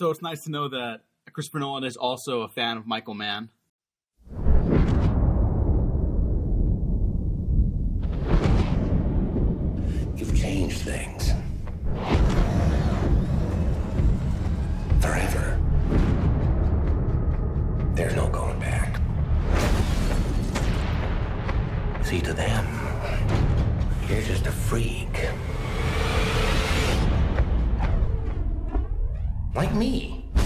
So it's nice to know that Christopher Nolan is also a fan of Michael Mann. You've changed things. Forever. There's no going back. See, to them, you're just a freak. Like me.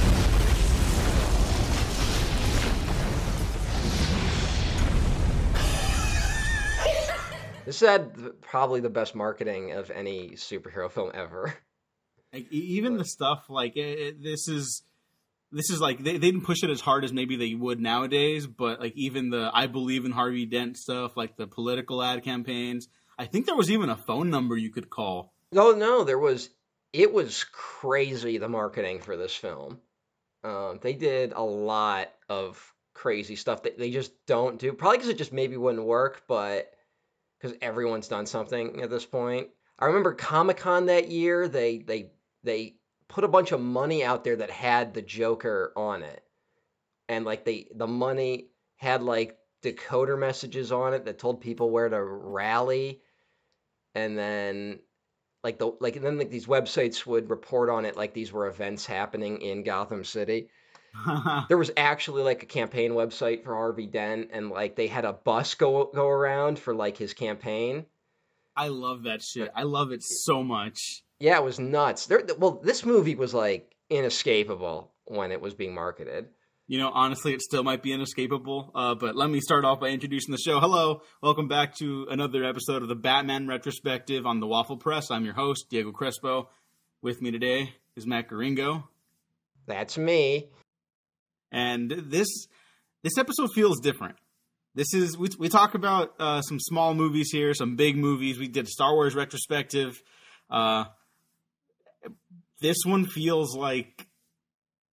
This had probably the best marketing of any superhero film ever. Like e- even the stuff like it, it- this is this is like they, they didn't push it as hard as maybe they would nowadays, but like even the I believe in Harvey Dent stuff, like the political ad campaigns. I think there was even a phone number you could call. Oh no, there was it was crazy the marketing for this film. Um, they did a lot of crazy stuff that they just don't do. Probably because it just maybe wouldn't work, but because everyone's done something at this point. I remember Comic Con that year. They they they put a bunch of money out there that had the Joker on it, and like they the money had like decoder messages on it that told people where to rally, and then like the like and then like these websites would report on it like these were events happening in Gotham City. There was actually like a campaign website for Harvey Dent, and like they had a bus go go around for like his campaign. I love that shit. I love it so much. Yeah, it was nuts. There, well, this movie was like inescapable when it was being marketed. You know, honestly, it still might be inescapable. Uh, but let me start off by introducing the show. Hello, welcome back to another episode of the Batman retrospective on the Waffle Press. I'm your host, Diego Crespo. With me today is Matt Garingo. That's me. and this this episode feels different. This is we we talk about uh, some small movies here, some big movies. We did Star Wars retrospective. Uh, this one feels like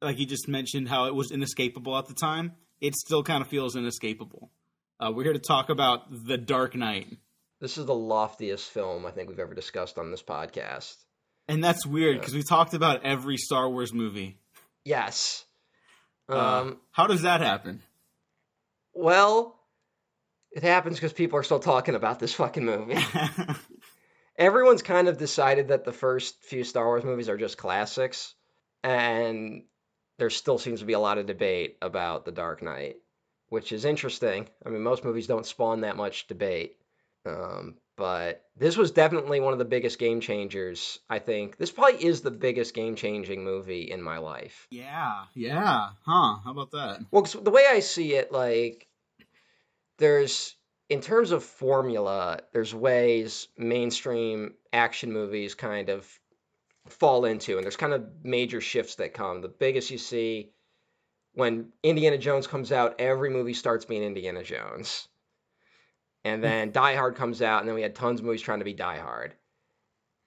like you just mentioned how it was inescapable at the time. It still kind of feels inescapable. Uh, we're here to talk about The Dark Knight, This is the loftiest film I think we've ever discussed on this podcast. and that's weird because we talked about every Star Wars movie. Yes. Uh, Um, how does that happen? well, it happens because people are still talking about this fucking movie. everyone's kind of decided that the first few Star Wars movies are just classics, and there still seems to be a lot of debate about The Dark Knight, which is interesting. I mean, most movies don't spawn that much debate, um, but this was definitely one of the biggest game changers. I think this probably is the biggest game changing movie in my life. yeah, yeah, huh? How about that? Well, the way I see it, like, there's in terms of formula, there's ways mainstream action movies kind of fall into, and there's kind of major shifts that come. The biggest you see when Indiana Jones comes out, every movie starts being Indiana Jones. And hmm. then Die Hard comes out, and then we had tons of movies trying to be Die Hard.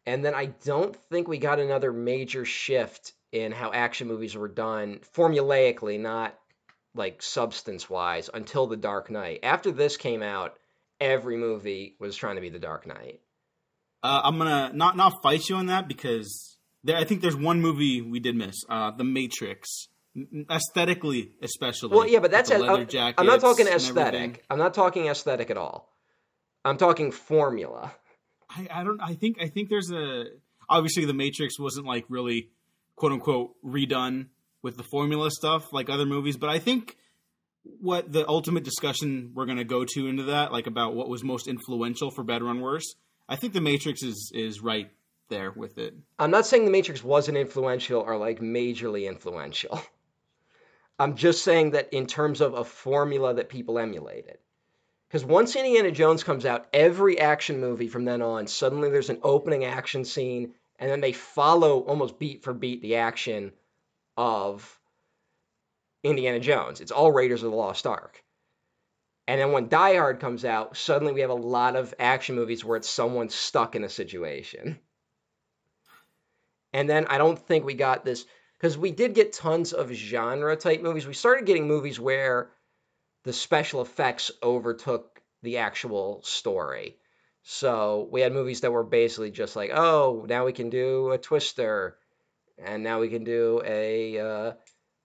And then I don't think we got another major shift in how action movies were done formulaically, not like substance wise, until The Dark Knight. After this came out, every movie was trying to be The Dark Knight. Uh, I'm gonna not not fight you on that because there, I think there's one movie we did miss, uh, The Matrix, aesthetically especially. Well, yeah, but that's I'm, I'm not talking jackets and everything. aesthetic. I'm not talking aesthetic at all. I'm talking formula. I, I don't. I think I think there's a obviously the Matrix wasn't like really quote unquote redone with the formula stuff like other movies, but I think what the ultimate discussion we're going to go to into that like about what was most influential for better and worse. I think the Matrix is is right there with it. I'm not saying The Matrix wasn't influential or like majorly influential. I'm just saying that in terms of a formula that people emulated. Because once Indiana Jones comes out, every action movie from then on, suddenly there's an opening action scene, and then they follow almost beat for beat the action of Indiana Jones. It's all Raiders of the Lost Ark. And then when Die Hard comes out, suddenly we have a lot of action movies where it's someone stuck in a situation. And then I don't think we got this because we did get tons of genre type movies. We started getting movies where the special effects overtook the actual story. So we had movies that were basically just like, oh, now we can do a twister and now we can do a uh,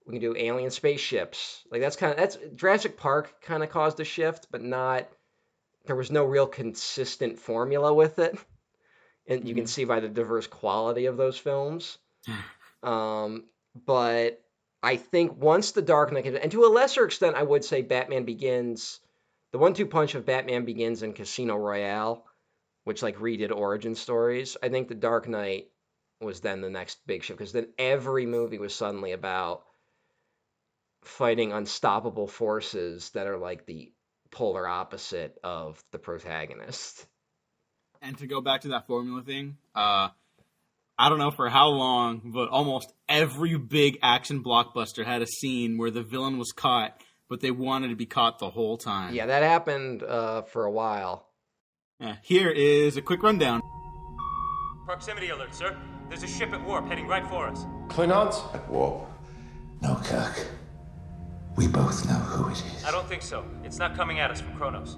we can do alien spaceships. Like that's kind of that's Jurassic Park kind of caused a shift, but not. There was no real consistent formula with it, and you can Mhm. see by the diverse quality of those films. um, but I think once the Dark Knight, and to a lesser extent, I would say Batman Begins, the one-two punch of Batman Begins and Casino Royale, which like redid origin stories. I think the Dark Knight was then the next big shift because then every movie was suddenly about fighting unstoppable forces that are like the polar opposite of the protagonist. And to go back to that formula thing, uh, I don't know for how long, but almost every big action blockbuster had a scene where the villain was caught, but they wanted to be caught the whole time. Yeah, that happened uh, for a while. Yeah, Here is a quick rundown. Proximity alert, sir. There's a ship at warp heading right for us. Klingons? At war. No, Kirk. We both know who it is. I don't think so. It's not coming at us from Kronos.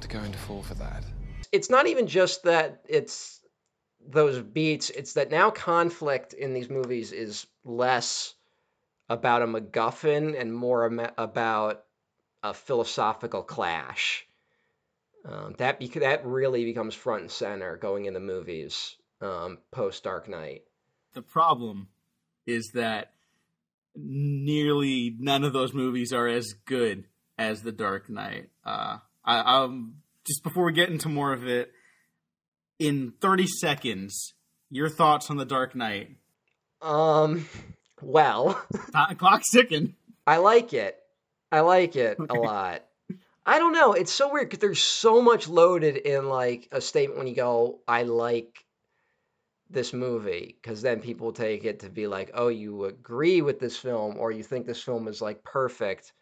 Not going to fall for that? it's not even just that it's those beats it's that now conflict in these movies is less about a macguffin and more about a philosophical clash um, that bec- that really becomes front and center going in the movies um, post dark knight The problem is that nearly none of those movies are as good as The Dark Knight. Uh, I, um, just before we get into more of it, in 30 seconds, your thoughts on The Dark Knight. um well Clock's ticking. I like it. I like it Okay. a lot. I don't know. It's so weird because there's so much loaded in like a statement when you go, "I like this movie," because then people take it to be like, "Oh, you agree with this film, or you think this film is like perfect,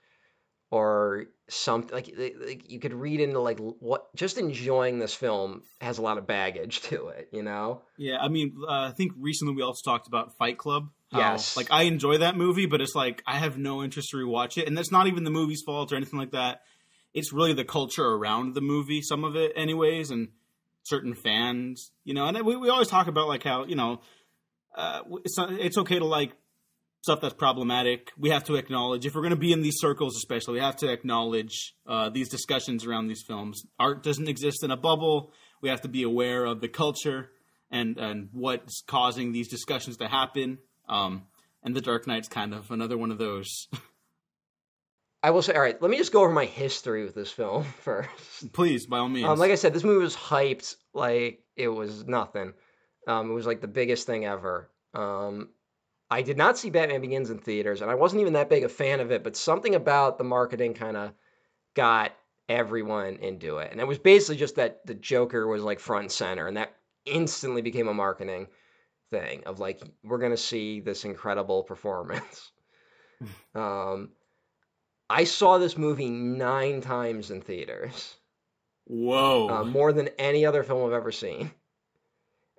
or something." Like, like you could read into like what just enjoying this film has a lot of baggage to it. You know? Yeah, I mean, uh, I think recently we also talked about Fight Club. how, Yes. Like, I enjoy that movie, but it's like, I have no interest to rewatch it. And that's not even the movie's fault or anything like that. It's really the culture around the movie, some of it, anyways, and certain fans, you know. And we, we always talk about, like, how, you know, uh, it's, it's okay to like stuff that's problematic. We have to acknowledge, if we're going to be in these circles, especially, we have to acknowledge uh, these discussions around these films. Art doesn't exist in a bubble. We have to be aware of the culture and and what's causing these discussions to happen. Um, and The Dark Knight's kind of another one of those. I will say, all right. Let me just go over my history with this film first. Please, by all means. Um, like I said, this movie was hyped like it was nothing. Um, it was like the biggest thing ever. Um, I did not see Batman Begins in theaters, and I wasn't even that big a fan of it. But something about the marketing kind of got everyone into it, and it was basically just that the Joker was like front and center, and that instantly became a marketing thing of like we're gonna see this incredible performance. um, I saw this movie nine times in theaters Whoa. uh, more than any other film I've ever seen.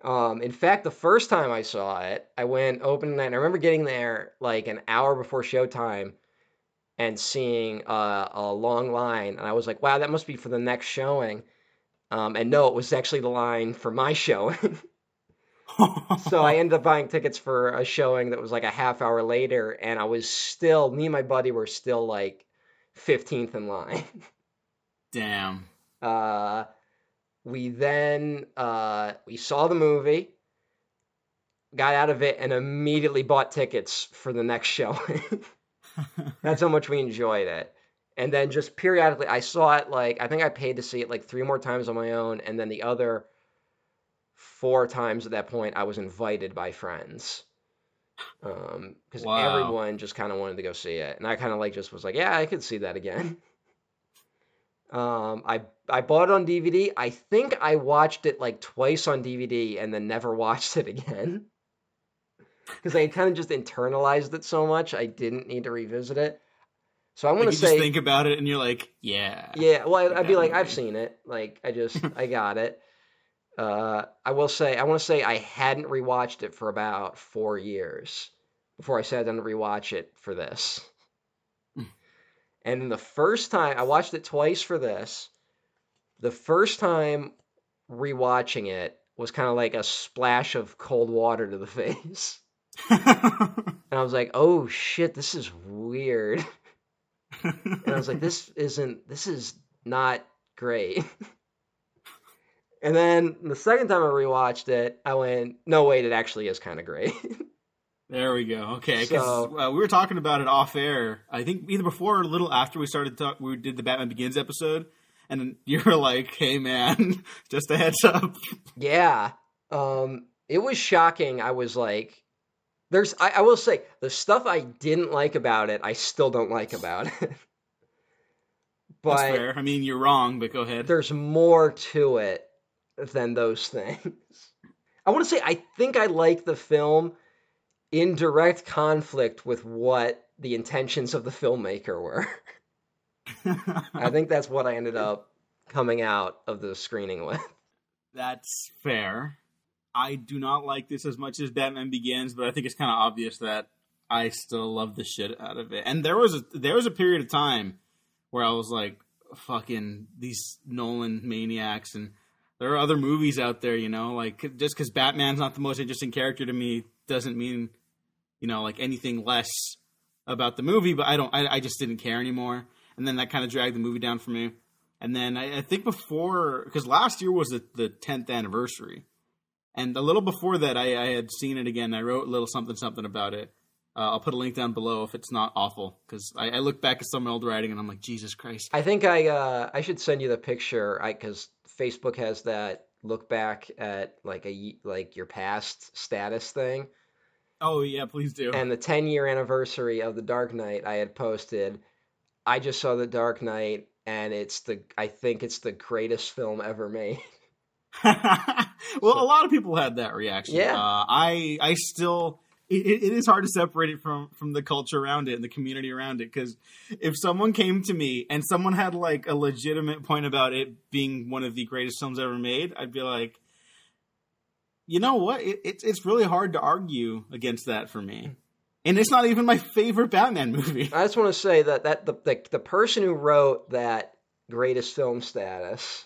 Um, in fact, the first time I saw it, I went open night. And I remember getting there like an hour before showtime and seeing uh, a long line, and I was like, "Wow, that must be for the next showing." Um, and no, it was actually the line for my showing. so I ended up buying tickets for a showing that was like a half hour later, and I was still me and my buddy were still like 15th in line. Damn. Uh, we then uh, we saw the movie, got out of it, and immediately bought tickets for the next showing. That's how much we enjoyed it. And then just periodically, I saw it like I think I paid to see it like three more times on my own, and then the other four times at that point, I was invited by friends. Um, because Wow. everyone just kind of wanted to go see it, and I kind of like just was like, yeah, I could see that again. Um, I I bought it on DVD. I think I watched it like twice on DVD and then never watched it again. Because I kind of just internalized it so much, I didn't need to revisit it. So I'm gonna you say, just think about it and you're like, yeah. yeah. Well, I, like I'd be like, I've seen it. Like, I just, I got it. Uh, I will say, I want to say I hadn't rewatched it for about four years before I sat down to rewatch it for this. And then the first time I watched it twice for this, the first time rewatching it was kind of like a splash of cold water to the face. And I was like, oh shit, this is weird. And I was like, this isn't, this is not great. and then the second time I rewatched it, I went, no, wait, it actually is kind of great. There we go. Okay, because So- uh, we were talking about it off air. I think either before or a little after we started talk, we did the Batman Begins episode, and you were like, "Hey, man, just a heads up." yeah. Um, it was shocking. I was like, there's, I, I will say, the stuff I didn't like about it, I still don't like about it. That's but fair. I mean, you're wrong, but go ahead. there's more to it than those things. I want to say I think I like the film in direct conflict with what the intentions of the filmmaker were. I think that's what I ended up coming out of the screening with. That's fair. I do not like this as much as Batman Begins, but I think it's kind of obvious that I still love the shit out of it. And there was a there was a period of time where I was like, "Fucking these Nolan maniacs," and there are other movies out there, you know, like just because Batman's not the most interesting character to me doesn't mean, you know, like anything less about the movie. But I don't, I, I just didn't care anymore, and then that kind of dragged the movie down for me. And then I, I think before, because last year was the, the 10th anniversary. And a little before that, I, I had seen it again. I wrote a little something, something about it. Uh, I'll put a link down below if it's not awful. Because I, I look back at some old writing and I'm like, Jesus Christ. I think I uh, I should send you the picture because Facebook has that look back at like a like your past status thing. Oh, yeah, please do. and the 10 year anniversary of the dark knight i had posted i just saw the dark knight and it's the i think it's the greatest film ever made well, a lot of people had that reaction. Yeah. Uh, I I still it, it it is hard to separate it from from the culture around it and the community around it because if someone came to me and someone had like a legitimate point about it being one of the greatest films ever made, I'd be like, you know what? It, it's it's really hard to argue against that for me. And it's not even my favorite Batman movie. i just want to say that that the, the, the person who wrote that greatest film status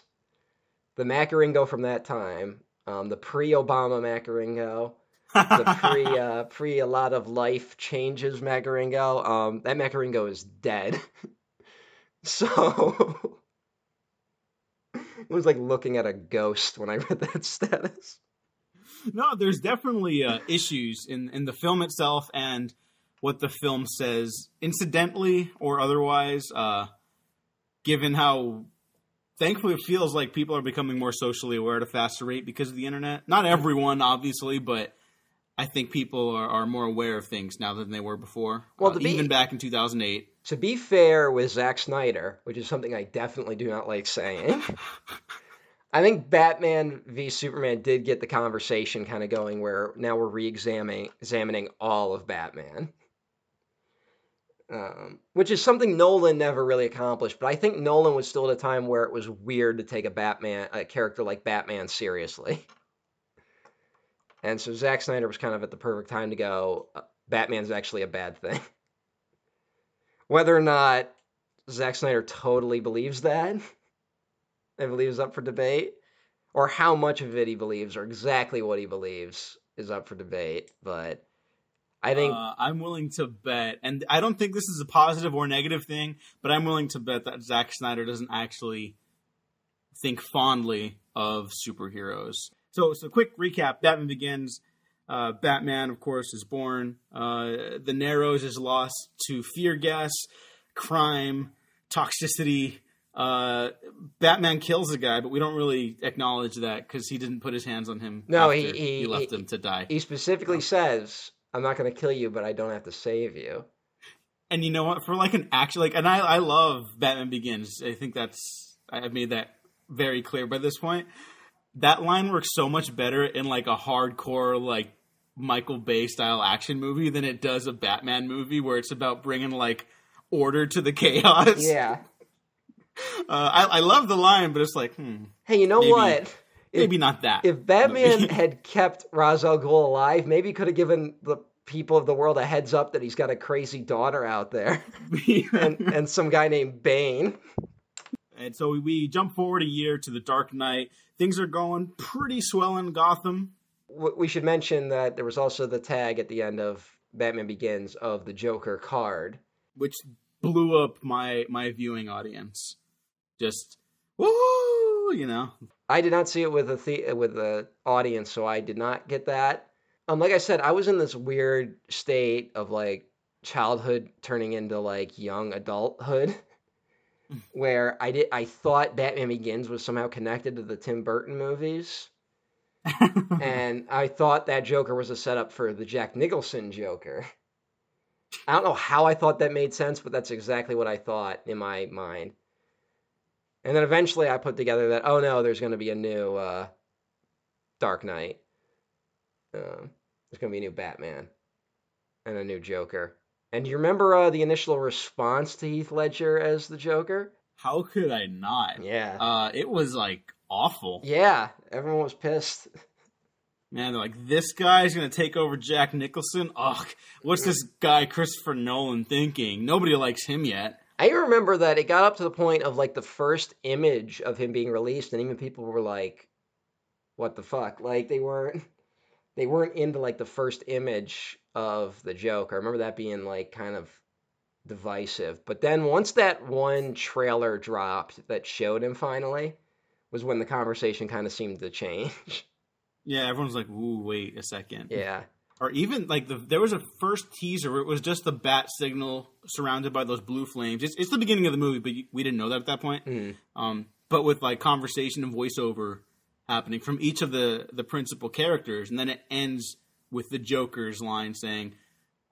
the Matt Garingo from that time um, the pre-obama Matt Garingo the pre uh, pre a lot of life changes Matt Garingo um, that Matt Garingo is dead so it was like looking at a ghost when i read that status no, there's definitely uh, issues in in the film itself and what the film says, incidentally or otherwise. Uh, given how thankfully it feels like people are becoming more socially aware at a faster rate because of the internet. Not everyone, obviously, but I think people are, are more aware of things now than they were before. Well, Uh, be- even back in 2008. to be fair with Zack Snyder, which is something I definitely do not like saying, I think Batman v Superman did get the conversation kind of going where now we're re-examining examining all of Batman. Um, which is something Nolan never really accomplished, but I think Nolan was still at a time where it was weird to take a Batman, a character like Batman, seriously. And so Zack Snyder was kind of at the perfect time to go. uh, Batman's actually a bad thing. Whether or not Zack Snyder totally believes that, I believe is up for debate, or how much of it he believes, or exactly what he believes is up for debate. But I think Uh, I'm willing to bet, and I don't think this is a positive or negative thing, but I'm willing to bet that Zack Snyder doesn't actually think fondly of superheroes. So, so quick recap: Batman Begins. Uh, Batman, of course, is born. Uh, the Narrows is lost to fear gas, crime, toxicity. Uh, Batman kills a guy, but we don't really acknowledge that because he didn't put his hands on him. No, after he- he- left he- him to die. he specifically says I'm not going to kill you, but I don't have to save you. And you know what? For like an action, like, and I, I love Batman Begins. I think that's I've made that very clear by this point. That line works so much better in like a hardcore like Michael Bay style action movie than it does a Batman movie where it's about bringing like order to the chaos. Yeah. Uh, I, I love the line, but it's like, hmm, Hey, you know Maybe- what? maybe not that. If Batman had kept Ra's al Ghul alive, maybe he could have given the people of the world a heads up that he's got a crazy daughter out there and, and some guy named Bane. And so we jump forward a year to the Dark Knight. Things are going pretty swell in Gotham. We should mention that there was also the tag at the end of Batman Begins of the Joker card. which blew up my my viewing audience. Just woo, you know. I did not see it with a the- with the audience, so I did not get that. Um, like I said, I was in this weird state of like childhood turning into like young adulthood, where I did I thought Batman Begins was somehow connected to the Tim Burton movies, and I thought that Joker was a setup for the Jack Nicholson Joker. I don't know how I thought that made sense, but that's exactly what I thought in my mind. And then eventually I put together that, oh no, there's going to be a new uh, Dark Knight. Uh, there's going to be a new Batman and a new Joker. And do you remember uh, the initial response to Heath Ledger as the Joker? How could I not? Yeah. Uh, it was like awful. yeah, everyone was pissed. Man, they're like, this guy's gonna take over Jack Nicholson. Ugh, what's this guy Christopher Nolan thinking? Nobody likes him yet. I remember that it got up to the point of like the first image of him being released, and even people were like, "What the fuck?" Like they weren't they weren't into like the first image of the joke. I remember that being like kind of divisive. But then once that one trailer dropped that showed him finally, was when the conversation kind of seemed to change. Yeah, everyone's like, ooh, wait a second. yeah. Or even like the there was a first teaser where it was just the bat signal surrounded by those blue flames. It's, it's the beginning of the movie, but we didn't know that at that point. Mm. Um, but with like conversation and voiceover happening from each of the the principal characters, and then it ends with the Joker's line saying,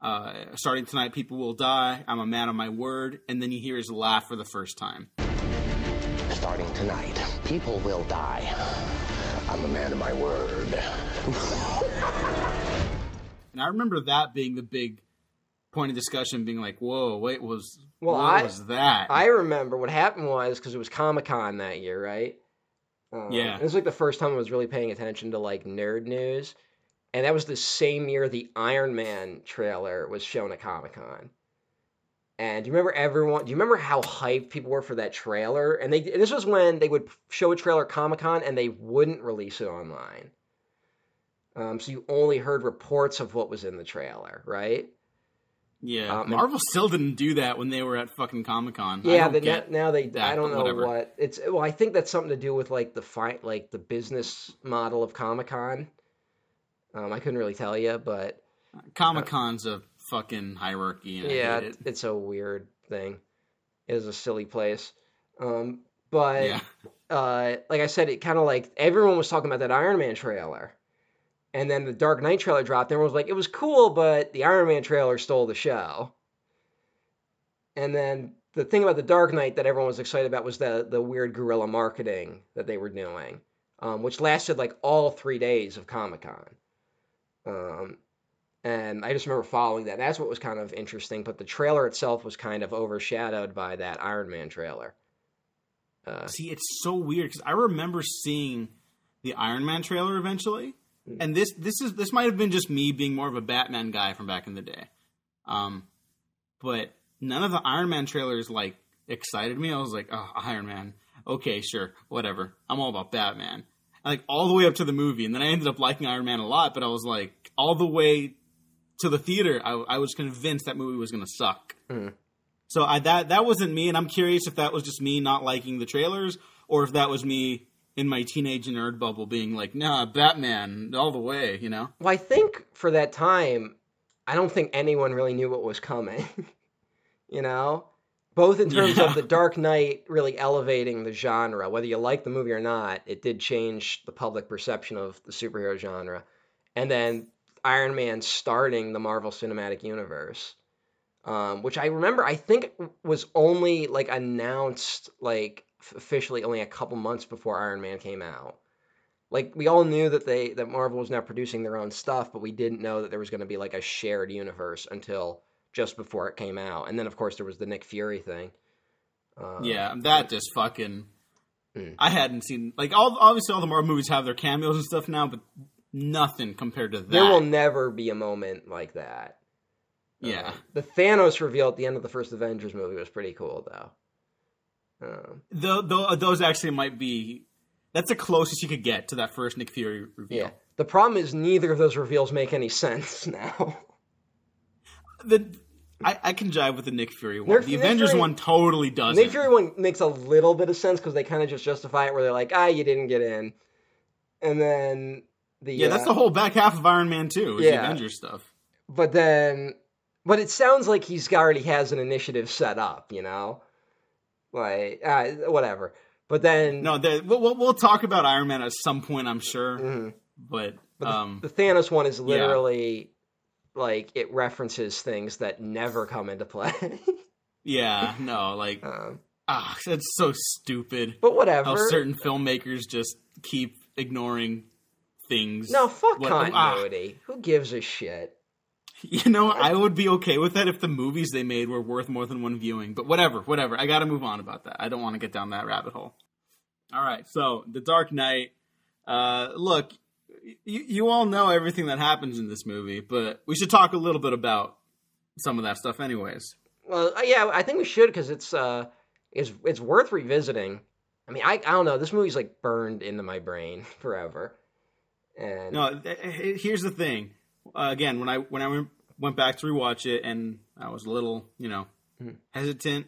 uh, "Starting tonight, people will die. I'm a man of my word." And then you hear his laugh for the first time. Starting tonight, people will die. I'm a man of my word. And I remember that being the big point of discussion, being like, "Whoa, wait, was Well, what I- was that?" I remember what happened was because it was Comic Con that year, right? Um, Yeah. It was like the first time I was really paying attention to like nerd news. And that was the same year the Iron Man trailer was shown at Comic Con. And do you remember everyone? Do you remember how hyped people were for that trailer? And they and this was when they would show a trailer at Comic Con and they wouldn't release it online. Um, so you only heard reports of what was in the trailer, right? Yeah, Um, Marvel still didn't do that when they were at fucking Comic Con. Yeah, get now, now they that, I don't know whatever. what it's. Well, I think that's something to do with like the fight, like the business model of Comic Con. Um, I couldn't really tell you, but Comic Con's a fucking hierarchy. And yeah, I hate it- it. it's a weird thing. It is a silly place. Um, but Yeah, uh, like I said, it kind of like everyone was talking about that Iron Man trailer, and then the Dark Knight trailer dropped. Everyone was like, "It was cool," but the Iron Man trailer stole the show. And then the thing about the Dark Knight that everyone was excited about was the the weird guerrilla marketing that they were doing, um, which lasted like all three days of Comic Con. Um, and I just remember following that. That's what was kind of interesting. But the trailer itself was kind of overshadowed by that Iron Man trailer. Uh, see, it's so weird because I remember seeing the Iron Man trailer eventually. And this this is this might have been just me being more of a Batman guy from back in the day, um, but none of the Iron Man trailers like excited me. I was like, oh, Iron Man, okay, sure, whatever. I'm all about Batman. Like all the way up to the movie, and then I ended up liking Iron Man a lot. But I was like, all the way to the theater, I, I was convinced that movie was going to suck. Mhm. So I, that that wasn't me, and I'm curious if that was just me not liking the trailers, or if that was me in my teenage nerd bubble being like, "Nah, Batman all the way," you know? Well, I think for that time, I don't think anyone really knew what was coming. you know, both in terms Yeah. of the Dark Knight really elevating the genre, whether you like the movie or not, it did change the public perception of the superhero genre. And then Iron Man starting the Marvel Cinematic Universe, um, which I remember I think was only like announced like officially only a couple months before Iron Man came out. Like we all knew that they that Marvel was now producing their own stuff, but we didn't know that there was going to be like a shared universe until just before it came out. And then of course there was the Nick Fury thing. Um, yeah, that just fucking. Mm. I hadn't seen like all obviously all the Marvel movies have their cameos and stuff now, but nothing compared to that. There will never be a moment like that. yeah, Um, the Thanos reveal at the end of the first Avengers movie was pretty cool, though. Um, Tho- tho- those actually might be. That's the closest you could get to that first Nick Fury reveal. yeah. The problem is neither of those reveals make any sense now. The I, I can jive with the Nick Fury one. Nick- the Nick Avengers Fury- one totally doesn't. Nick Fury one makes a little bit of sense because they kind of just justify it where they're like, ah, you didn't get in, and then the yeah, that's uh, the whole back half of Iron Man two. Yeah. the Avengers stuff. But then, but it sounds like he's already has an initiative set up, you know, like uh, whatever. But then, No, the, we'll, we'll talk about Iron Man at some point, I'm sure. Mhm. But, But the, um, the Thanos one is literally like it references things that never come into play. yeah, no, like um, ah, that's so stupid. but whatever. How certain filmmakers just keep ignoring things. no, fuck What- ah. continuity. Who gives a shit? You know, I would be okay with that if the movies they made were worth more than one viewing. But whatever, whatever. I got to move on about that. I don't want to get down that rabbit hole. All right, so The Dark Knight. Uh, look, you, you all know everything that happens in this movie, but we should talk a little bit about some of that stuff, anyways. Well, uh, yeah, I think we should because it's uh, it's it's worth revisiting. I mean, I I don't know. This movie's like burned into my brain forever. And No, th- here's the thing. Uh, again, when I when I went- went back to rewatch it, and I was a little, you know, hesitant.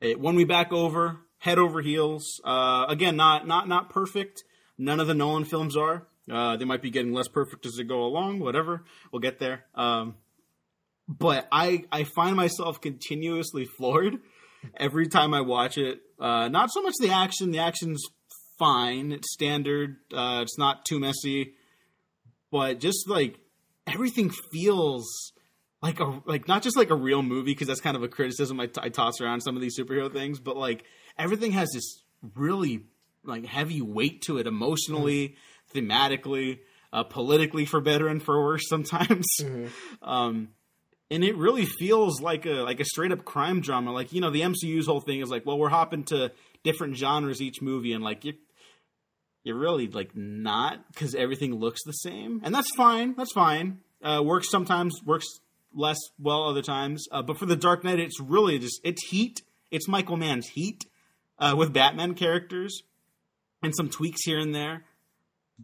It won me back over, head over heels. Uh, again, not not not perfect. None of the Nolan films are. Uh, they might be getting less perfect as they go along. Whatever, we'll get there. Um, but I I find myself continuously floored every time I watch it. Uh, not so much the action. The action's fine. It's standard. Uh, it's not too messy. But just like everything feels like a like not just like a real movie because that's kind of a criticism I, t- I toss around some of these superhero things, but like everything has this really like heavy weight to it emotionally, thematically, uh, politically for better and for worse sometimes. Um, and it really feels like a like a straight up crime drama. Like you know the MCU's whole thing is like, well, we're hopping to different genres each movie, and like you you're really like not because everything looks the same, and that's fine. That's fine. Uh, works sometimes, works less well other times. Uh, but for the Dark Knight, it's really just it's Heat. It's Michael Mann's Heat uh, with Batman characters and some tweaks here and there.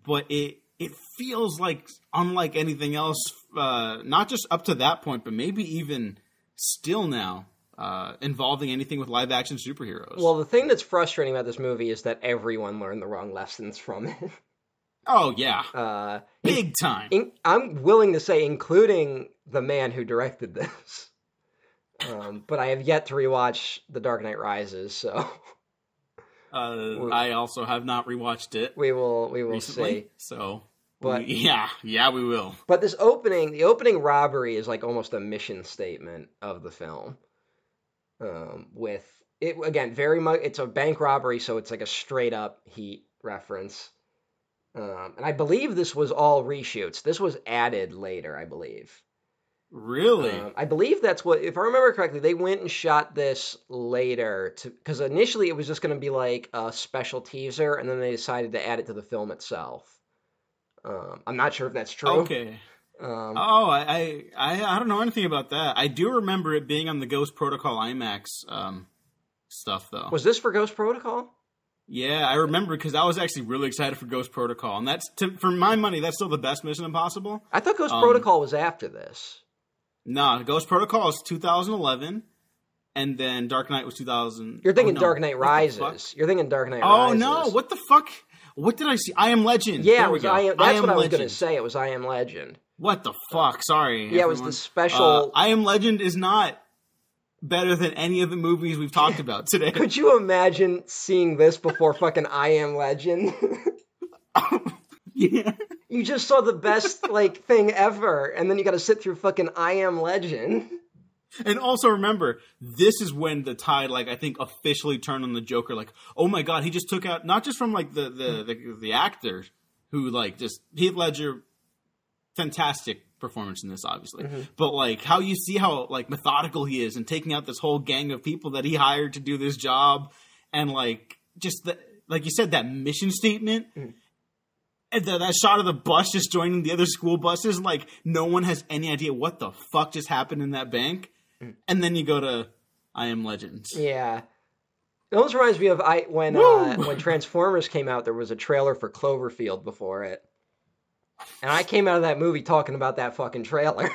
But it it feels like unlike anything else. Uh, not just up to that point, but maybe even still now. Uh, involving anything with live action superheroes. well, the thing that's frustrating about this movie is that everyone learned the wrong lessons from it. oh yeah, Uh, big time. in, I'm willing to say, including the man who directed this. Um, but I have yet to rewatch The Dark Knight Rises, so Uh, I also have not rewatched it we will we will recently, see. so But- we- yeah, yeah, we will. But this opening, the opening robbery is like almost a mission statement of the film. Um, with it again, very much, it's a bank robbery, so it's like a straight up Heat reference. Um, and I believe this was all reshoots. This was added later, I believe. Really? Um, I believe that's what, if I remember correctly, they went and shot this later to because initially it was just going to be like a special teaser, and then they decided to add it to the film itself. Um, I'm not sure if that's true. okay. Um, Oh, I, I, I, I don't know anything about that. I do remember it being on the Ghost Protocol IMAX um, stuff, though. was this for Ghost Protocol? yeah, I remember because I was actually really excited for Ghost Protocol, and that's to, for my money, that's still the best Mission Impossible. I thought Ghost Um, Protocol was after this. Nah, Ghost Protocol is 2011, and then Dark Knight was 2000. You're thinking oh, no. Dark Knight What the fuck? Rises. You're thinking Dark Knight Oh Rises. no! What the fuck? What did I see? I am Legend. Yeah, There we go. I am, that's Am what I was going to say. It was I Am Legend. What the fuck? Sorry. Yeah, it was the special- Uh, I am Legend is not better than any of the movies we've talked about today. Could you imagine seeing this before fucking I Am Legend? yeah. You just saw the best like thing ever, and then you got to sit through fucking I Am Legend. And also remember, this is when the tide, like I think, officially turned on the Joker. Like, oh my god, he just took out not just from like the the the, the actor who like just Heath Ledger, fantastic performance in this, obviously, mm-hmm. but like how you see how like methodical he is and taking out this whole gang of people that he hired to do this job, and like just the like you said that mission statement. Mm-hmm. And the, that shot of the bus just joining the other school buses, like no one has any idea what the fuck just happened in that bank. Mm. And then you go to I Am Legends. Yeah. It almost reminds me of I when uh, when Transformers came out. There was a trailer for Cloverfield before it, and I came out of that movie talking about that fucking trailer,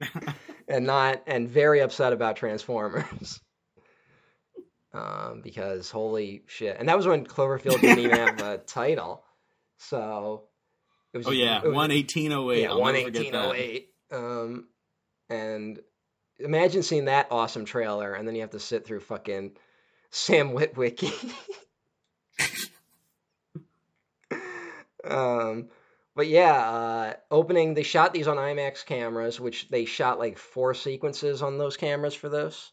and not and very upset about Transformers. Um, because holy shit, and that was when Cloverfield didn't even have a title, so it was. Oh yeah, one eighteen oh eight. yeah, one eighteen oh eight. Um, and imagine seeing that awesome trailer, and then you have to sit through fucking Sam Witwicky. um, but yeah, uh, opening. They shot these on IMAX cameras, which they shot like four sequences on those cameras for this.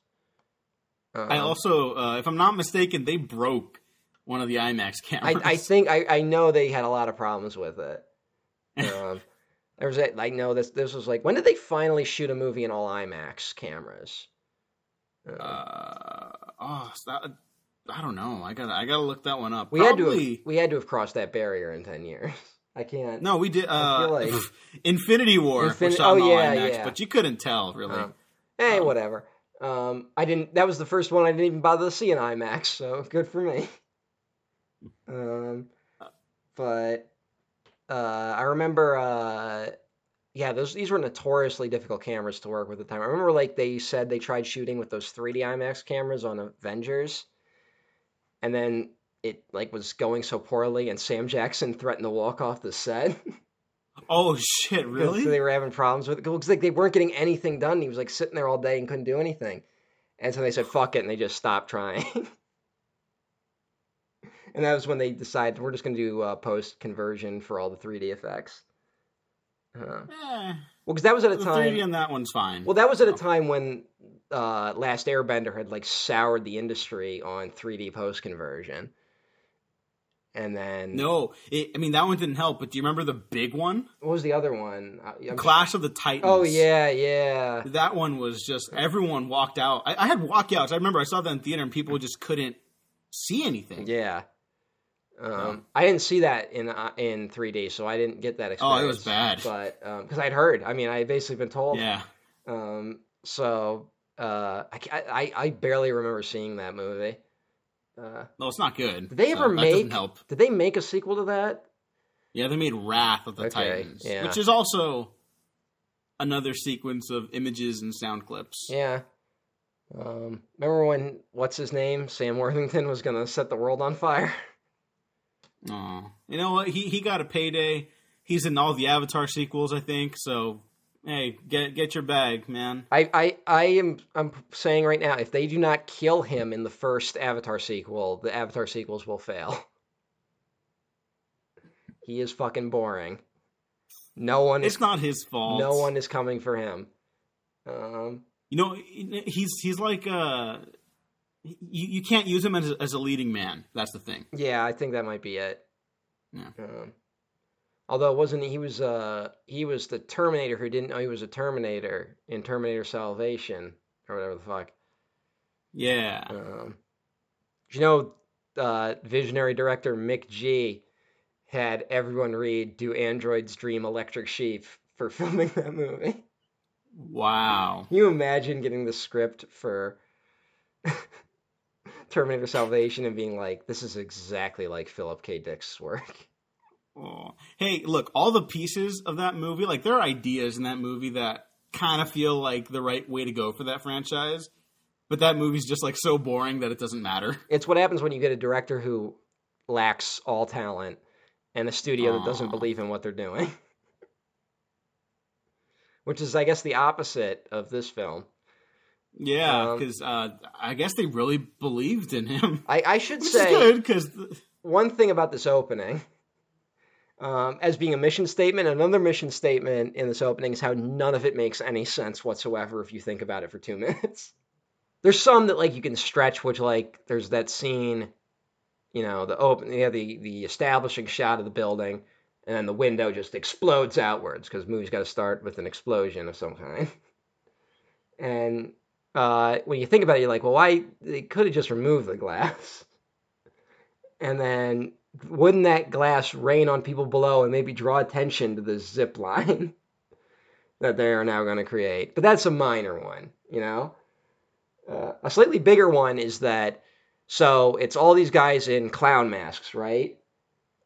I Um, also, uh, if I'm not mistaken, they broke one of the IMAX cameras. I think I, I know they had a lot of problems with it. Um, there was a, I know this this was like when did they finally shoot a movie in all IMAX cameras? Uh, Uh, oh, that, I don't know. I gotta, I gotta look that one up. we had to have, we had to have crossed that barrier in ten years. I can't. No, we did. Uh, like- Infinity War Infin- oh, yeah, IMAX, yeah. but you couldn't tell really. Um, hey, Um, whatever. Um, I didn't. That was the first one I didn't even bother to see in IMAX, so good for me. Um, but uh, I remember. Uh, yeah, those these were notoriously difficult cameras to work with at the time. I remember like they said they tried shooting with those 3D IMAX cameras on Avengers, and then it like was going so poorly, and Sam Jackson threatened to walk off the set. oh shit! because Really? they were having problems with It looks like they weren't getting anything done. He was like sitting there all day and couldn't do anything. And so they said, fuck it, and they just stopped trying. and that was when they decided we're just going to do uh, post conversion for all the 3D effects. Uh, Eh, well, because that was at a the time. 3D on that one's fine. Well, that was at a time when uh, Last Airbender had like soured the industry on 3D post conversion. And then no, it, I mean that one didn't help. But do you remember the big one, what was the other one? I- I'm- Clash of the Titans? Oh yeah, yeah. That one was just everyone walked out. I, I had walkouts. I remember I saw that in theater and people just couldn't see anything. Yeah. Um, I didn't see that in uh, in 3D, so I didn't get that Oh, experience. it was bad. But because I'd heard, I mean, I basically been told. Yeah. Um, so uh, I, I I barely remember seeing that movie. Uh, No, it's not good. did they so ever doesn't make? help. Did they make a sequel to that? Yeah, they made Wrath of the Okay, Titans, yeah. which is also another sequence of images and sound clips. Yeah. Um, remember when what's his name Sam Worthington was gonna set the world on fire? Aw. You know what? He he got a payday. He's in all the Avatar sequels, I think. So, hey, get get your bag, man. I, I, I am I'm saying right now, if they do not kill him in the first Avatar sequel, the Avatar sequels will fail. He is fucking boring. No one is It's not his fault. no one is coming for him. Um, You know, he's he's like uh, you you can't use him as a, as a leading man. That's the thing. yeah, I think that might be it. Yeah. Um, although it wasn't he was uh he was the Terminator who didn't know he was a Terminator in Terminator Salvation or whatever the fuck. Yeah. Um, you know, uh, visionary director McG had everyone read "Do Androids Dream Electric Sheep" for filming that movie. Wow. Can you imagine getting the script for Terminator Salvation and being like, "This is exactly like Philip K. Dick's work." Oh. Hey, look, all the pieces of that movie, like there are ideas in that movie that kind of feel like the right way to go for that franchise. But that movie's just like so boring that it doesn't matter. It's what happens when you get a director who lacks all talent and a studio that doesn't believe in what they're doing. Which is, I guess, the opposite of this film. Yeah, Um, because uh, I guess they really believed in him. I, I should say good because one thing about this opening. Um, as being a mission statement. Another mission statement in this opening is how none of it makes any sense whatsoever if you think about it for two minutes. There's some that like you can stretch, which like there's that scene, you know, the open, yeah, the the establishing shot of the building, and then the window just explodes outwards because movie's got to start with an explosion of some kind. And uh, when you think about it, you're like, well, why they could have just removed the glass, and then wouldn't that glass rain on people below and maybe draw attention to the zip line that they are now going to create? But that's a minor one, you know. Uh, a slightly bigger one is that so it's all these guys in clown masks, right?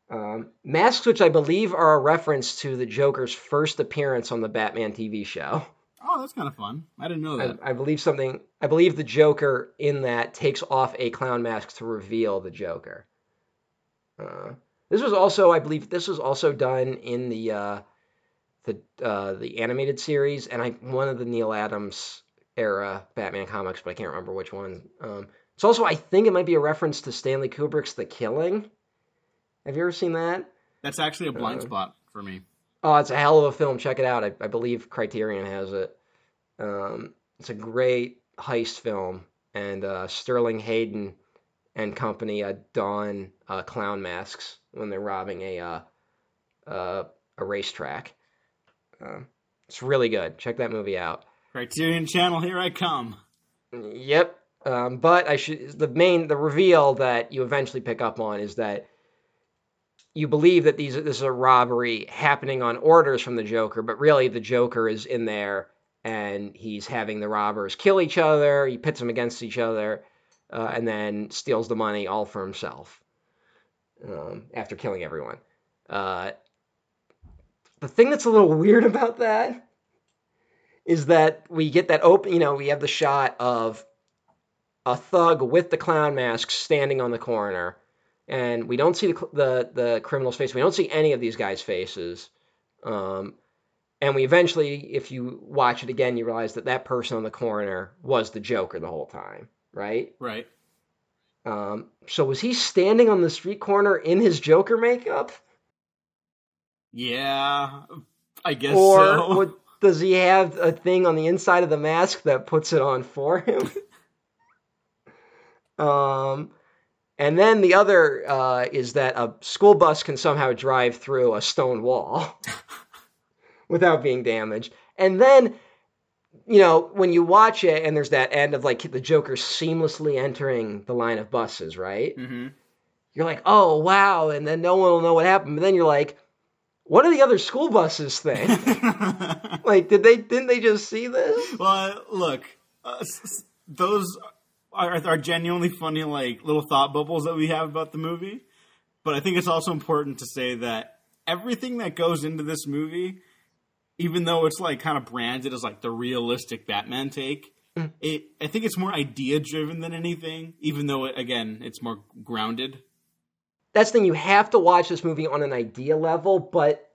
Um, masks which I believe are a reference to the Joker's first appearance on the Batman TV show. Oh, that's kind of fun. I didn't know that. I, I believe something. I believe the Joker in that takes off a clown mask to reveal the Joker. Uh, this was also, I believe, this was also done in the uh, the uh, the animated series, and I one of the Neal Adams era Batman comics, but I can't remember which one. Um, it's also, I think, it might be a reference to Stanley Kubrick's The Killing. Have you ever seen that? That's actually a blind Uh, spot for me. Oh, it's a hell of a film. Check it out. I, I believe Criterion has it. Um, it's a great heist film, and uh, Sterling Hayden and company uh, don uh, clown masks when they're robbing a uh, uh, a racetrack. Um, it's really good. Check that movie out. Criterion Channel, here I come. Yep. Um, but I should the main the reveal that you eventually pick up on is that you believe that these this is a robbery happening on orders from the Joker, but really the Joker is in there and he's having the robbers kill each other. He pits them against each other, uh, and then steals the money all for himself um, after killing everyone. Uh, the thing that's a little weird about that is that we get that open, you know, we have the shot of a thug with the clown mask standing on the corner, and we don't see the the, the criminal's face. We don't see any of these guys' faces. Um, and we eventually, if you watch it again, you realize that that person on the corner was the Joker the whole time, right? Right. Um, so was he standing on the street corner in his Joker makeup, Yeah, I guess or so. would, does he have a thing on the inside of the mask that puts it on for him? um, and then the other uh, is that a school bus can somehow drive through a stone wall without being damaged. And then, you know, when you watch it and there's that end of like the Joker seamlessly entering the line of buses, right? hmm You're like, oh, wow. And then no one will know what happened. But then you're like, what do the other school buses think? like, did they, didn't they just see this? well, look, uh, those are, are genuinely funny, like little thought bubbles that we have about the movie. But I think it's also important to say that everything that goes into this movie, even though it's like kind of branded as like the realistic Batman take, hmm. it I think it's more idea driven than anything. Even though it, again, it's more grounded. That's the thing. You have to watch this movie on an idea level, but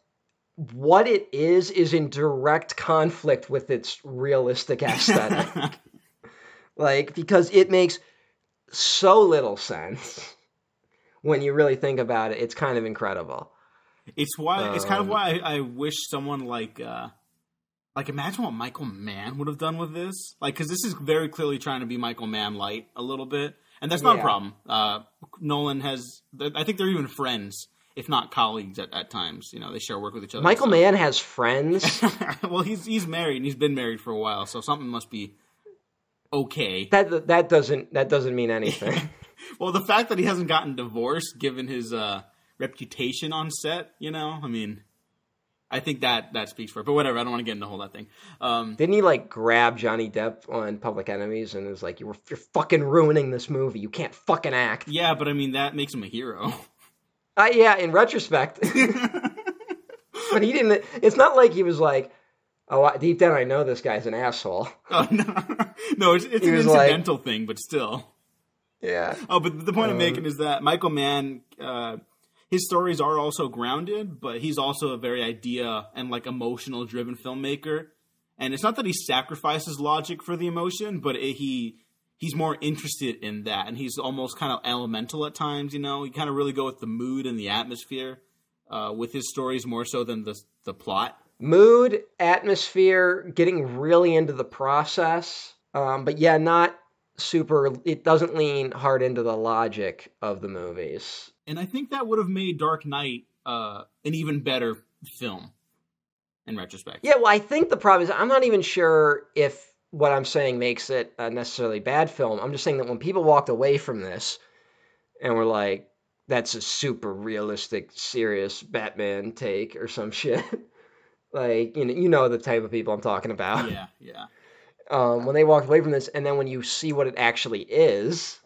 what it is is in direct conflict with its realistic aesthetic. like, because it makes so little sense when you really think about it. It's kind of incredible. It's why it's kind of Um, why I, I wish someone like uh like imagine what Michael Mann would have done with this. Like cuz this is very clearly trying to be Michael Mann light a little bit. And that's not a problem. Uh Nolan has I think they're even friends if not colleagues at, at times, you know, they share work with each other. Michael so. Mann has friends. well, he's he's married and he's been married for a while, so something must be okay. that that doesn't that doesn't mean anything. well, the fact that he hasn't gotten divorced given his uh reputation on set, you know, I mean I think that that speaks for it. But whatever, I don't want to get into the whole that thing. Um, Didn't he like grab Johnny Depp on Public Enemies and was like, "You're you're fucking ruining this movie. You can't fucking act." yeah, but I mean that makes him a hero. Uh, yeah, in retrospect, but he didn't. It's not like he was like, "Oh, deep down, I know this guy's an asshole." oh no, no, it's, it's an was like- incidental thing, but still. Yeah, Oh, but the point I'm Um, making is that Michael Mann, uh, his stories are also grounded, but he's also a very idea and like emotional driven filmmaker. And it's not that he sacrifices logic for the emotion, but it, he he's more interested in that, and he's almost kind of elemental at times. You know, you kind of really go with the mood and the atmosphere. uh, with his stories more so than the the plot. Mood, atmosphere, getting really into the process. Um, but yeah, not super. It doesn't lean hard into the logic of the movies. And I think that would have made Dark Knight uh, an even better film in retrospect. Yeah, well, I think the problem is I'm not even sure if what I'm saying makes it a necessarily bad film. I'm just saying that when people walked away from this and were like, that's a super realistic, serious Batman take or some shit. like, you know, you know the type of people I'm talking about. Yeah, yeah. Um, when they walked away from this, and then when you see what it actually is,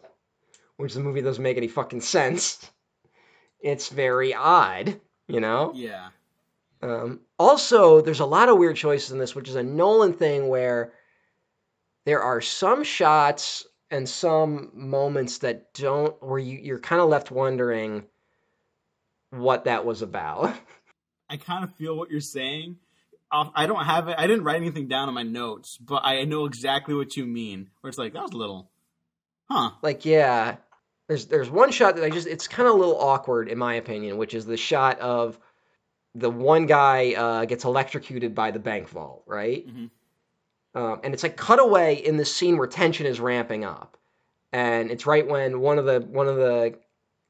which the movie doesn't make any fucking sense, it's very odd, you know? Yeah. Um, also, there's a lot of weird choices in this, which is a Nolan thing where there are some shots and some moments that don't, where you, you're kind of left wondering what that was about. I kind of feel what you're saying. I don't have it. I didn't write anything down in my notes, but I know exactly what you mean. Where it's like that was a little, huh? like, yeah, there's there's one shot that I just, it's kind of a little awkward in my opinion, which is the shot of the one guy uh, gets electrocuted by the bank vault, right? Mhm. Um, and it's like cut away in the scene where tension is ramping up, and it's right when one of the one of the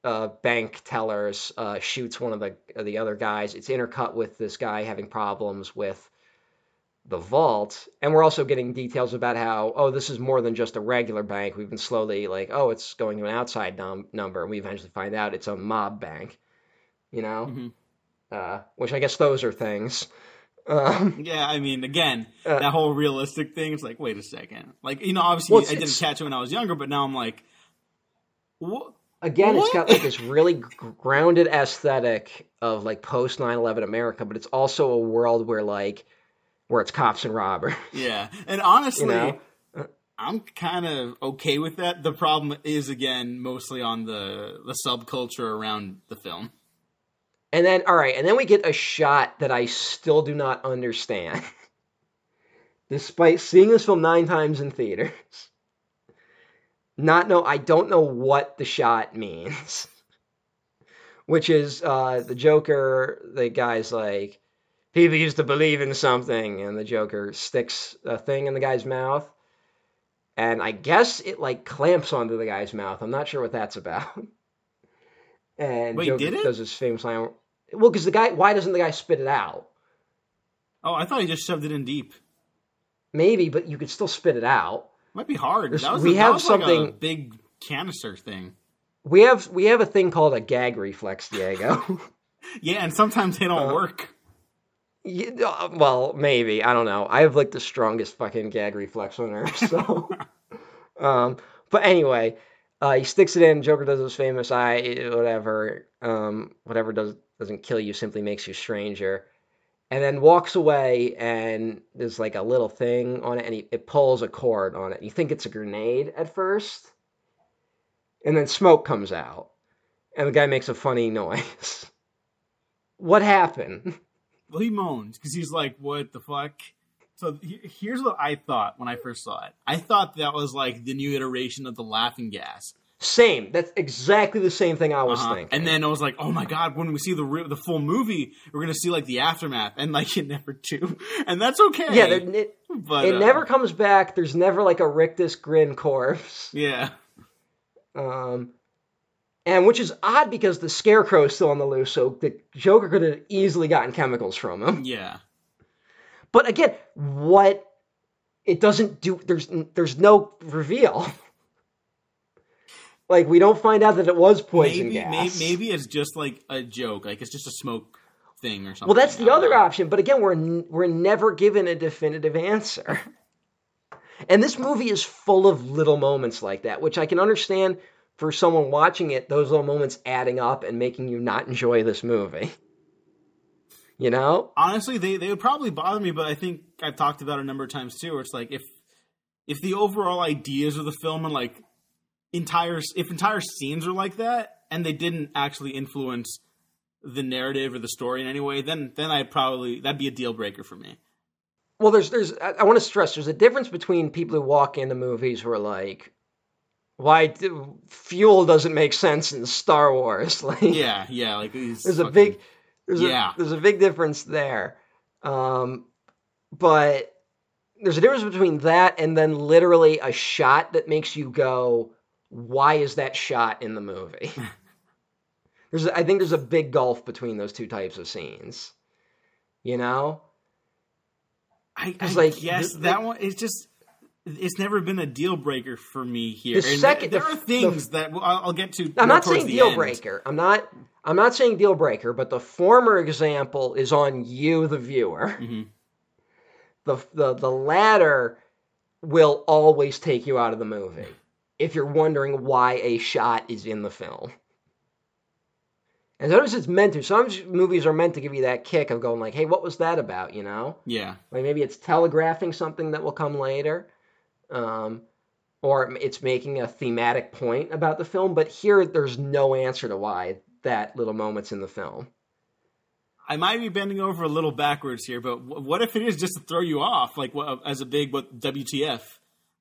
uh, bank tellers uh, shoots one of the the other guys. It's intercut with this guy having problems with the vault, and we're also getting details about how oh this is more than just a regular bank. We've been slowly like oh it's going to an outside num- number, and we eventually find out it's a mob bank, you know. Mhm. Uh, which I guess those are things. Um, Yeah, I mean, again, Uh, that whole realistic thing. It's like, wait a second. Like, you know, obviously, Well, I didn't catch it when I was younger, but now I'm like, what? again, it's got like this really grounded aesthetic of like post 9/11 America, but it's also a world where like where it's cops and robbers. Yeah, and honestly, know? I'm kind of okay with that. The problem is again mostly on the the subculture around the film. And then all right, and then we get a shot that I still do not understand. Despite seeing this film 9 times in theaters. Not know I don't know what the shot means. Which is uh the Joker, the guy's like people used to believe in something and the Joker sticks a thing in the guy's mouth. And I guess it like clamps onto the guy's mouth. I'm not sure what that's about. And Wait, Joker did it? does his famous line. Well, because the guy, why doesn't the guy spit it out? Oh, I thought he just shoved it in deep. Maybe, but you could still spit it out. Might be hard. There's- That was, we that have was like a something- big canister thing. We have we have a thing called a gag reflex, Diego. Yeah, and sometimes they don't Uh, work. You- uh, well, maybe I don't know. I have like the strongest fucking gag reflex on earth. So, um, but anyway, uh, he sticks it in. Joker does his famous "I whatever, um, whatever does doesn't kill you simply makes you stranger," and then walks away. And there's like a little thing on it, and he, it pulls a cord on it. You think it's a grenade at first, and then smoke comes out, and the guy makes a funny noise. what happened? Well, he moans because he's like, "What the fuck?" So he- here's what I thought when I first saw it. I thought that was like the new iteration of the laughing gas. Same. That's exactly the same thing I was Uh-huh. thinking. And then I was like, "Oh my god!" When we see the re- the full movie, we're gonna see like the aftermath, and like it never do, and that's okay. yeah, it, but it uh, never comes back. There's never like a rictus grin corpse. Yeah, Um, and which is odd because the scarecrow is still on the loose, so the Joker could have easily gotten chemicals from him. yeah. But again, what it doesn't do there's there's no reveal. like we don't find out that it was poison maybe, gas. Maybe, maybe it's just like a joke, like it's just a smoke thing or something. Well, that's the other know. option. But again, we're n- we're never given a definitive answer. And this movie is full of little moments like that, which I can understand for someone watching it. Those little moments adding up and making you not enjoy this movie. You know? honestly they, they would probably bother me but i think i've talked about it a number of times too where it's like if if the overall ideas of the film and like entire if entire scenes are like that and they didn't actually influence the narrative or the story in any way then then i'd probably that'd be a deal breaker for me Well, there's there's I, I want to stress there's a difference between people who walk into movies who are like, why fuel doesn't make sense in Star Wars? Like, yeah yeah like there's a big There's Yeah. a there's a big difference there. Um, but there's a difference between that and then literally a shot that makes you go, "Why is that shot in the movie?" there's I think there's a big gulf between those two types of scenes. You know? I, I like, guess that one is just. It's never been a deal breaker for me here. The second- there, are f- the things that I'll I'll get to. I'm not saying deal end. breaker. I'm not I'm not saying deal breaker, but the former example is on you the viewer. Mhm. The the the latter will always take you out of the movie if you're wondering why a shot is in the film. And sometimes it's meant to. Some movies are meant to give you that kick of going like, "Hey, what was that about?" You know, Yeah, like maybe it's telegraphing something that will come later, um, or it's making a thematic point about the film. But here, there's no answer to why that little moment's in the film. I might be bending over a little backwards here, but wh- what if it is just to throw you off, like what, as a big what WTF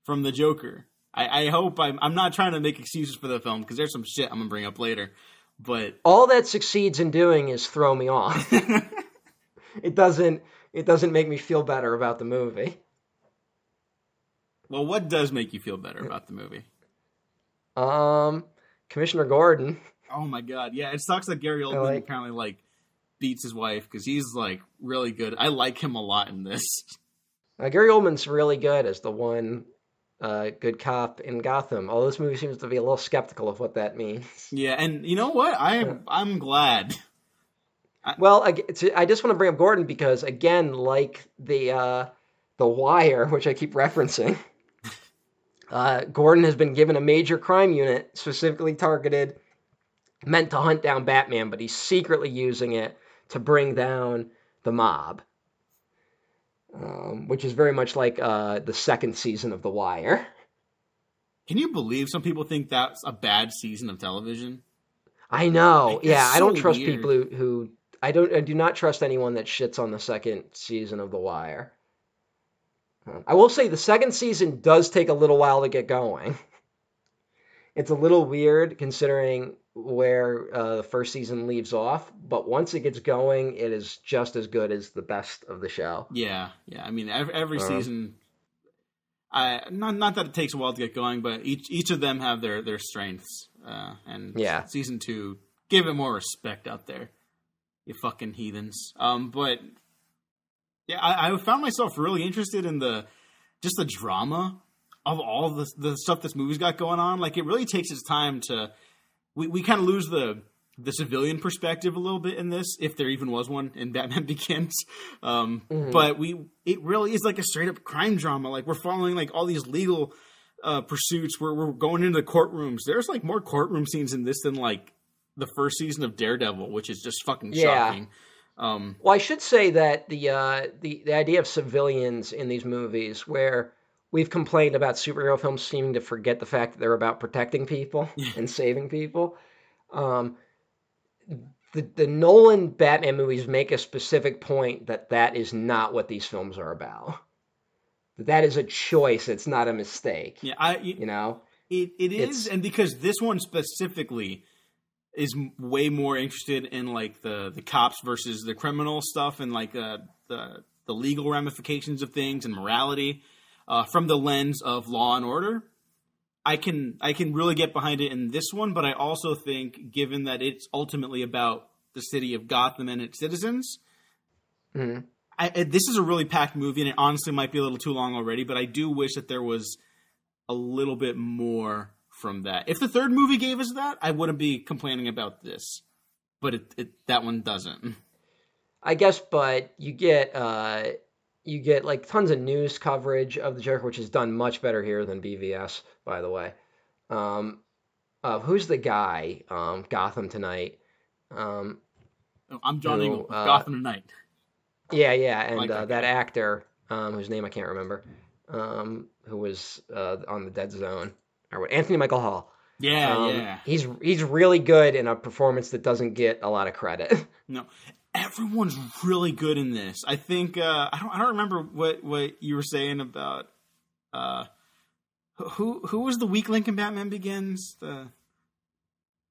from the Joker? I, I hope I'm. I'm not trying to make excuses for the film because there's some shit I'm gonna bring up later, but All that succeeds in doing is throw me off. it doesn't. It doesn't make me feel better about the movie. Well, what does make you feel better about the movie? Um, Commissioner Gordon. Oh my god, yeah, it sucks that Gary Oldman like- apparently like beats his wife because he's like really good. I like him a lot in this. Uh, Gary Oldman's really good as the one uh, good cop in Gotham. Although this movie seems to be a little skeptical of what that means. Yeah, and you know what? I am I'm glad. Well, I, I just want to bring up Gordon because, again, like the uh, the Wire, which I keep referencing, uh, Gordon has been given a major crime unit specifically targeted, meant to hunt down Batman, but he's secretly using it to bring down the mob, um, which is very much like uh, the second season of The Wire. Can you believe some people think that's a bad season of television? I know. Like, yeah, it's I don't trust weird. people who, who I don't I do not trust anyone that shits on the second season of The Wire. I will say the second season does take a little while to get going. It's a little weird considering where uh, the first season leaves off, but once it gets going, it is just as good as the best of the show. Yeah, yeah. I mean, every, every Uh-huh. season. I not not that it takes a while to get going, but each each of them have their their strengths. Uh, and Yeah. season two, give it more respect out there, you fucking heathens. Um, but yeah, I, I found myself really interested in the just the drama of all the the stuff this movie's got going on. Like, it really takes its time to. We we kind of lose the the civilian perspective a little bit in this, if there even was one in Batman Begins. Um, But we, it really is like a straight up crime drama. Like we're following like all these legal uh, pursuits. Where we're going into the courtrooms. There's like more courtroom scenes in this than like the first season of Daredevil, which is just fucking Yeah. shocking. Um, Well, I should say that the uh, the the idea of civilians in these movies, where we've complained about superhero films seeming to forget the fact that they're about protecting people and saving people, um, the the Nolan Batman movies make a specific point that that is not what these films are about. That that is a choice. It's not a mistake. yeah, I You know. It it is, It's- and because this one specifically is way more interested in like the the cops versus the criminal stuff and like uh, the the legal ramifications of things and morality uh, from the lens of law and order. I can I can really get behind it in this one, but I also think, given that it's ultimately about the city of Gotham and its citizens, Mhm. I, I- this is a really packed movie, and it honestly might be a little too long already. But I do wish that there was a little bit more from that. If the third movie gave us that, I wouldn't be complaining about this. But it, it that one doesn't. I guess, but you get uh, you get like tons of news coverage of the Joker, which is done much better here than BVS, by the way. Um, uh, who's the guy? Um, Gotham Tonight. Um, I'm John Who, Eagle, uh, Gotham Tonight. yeah, yeah, and like uh, that that actor, um, whose name I can't remember, um, who was uh, on the Dead Zone, or what? Anthony Michael Hall. Yeah, Um, yeah. He's he's really good in a performance that doesn't get a lot of credit. No, everyone's really good in this. I think uh, I don't. I don't remember what what you were saying about uh, who who was the weak link in Batman Begins. The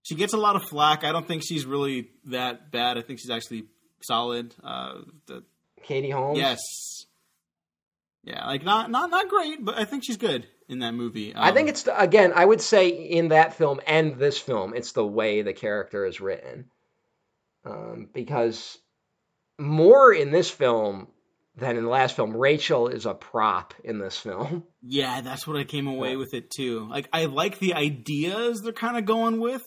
she gets a lot of flack. I don't think she's really that bad. I think she's actually solid. Uh, the, Katie Holmes. yes, yeah, like not not not great, but I think she's good in that movie. I Um, think it's the, again. I would say in that film and this film, it's the way the character is written, um, because more in this film than in the last film, Rachel is a prop in this film. Yeah, that's what I came away with it too. Like I like the ideas they're kind of going with,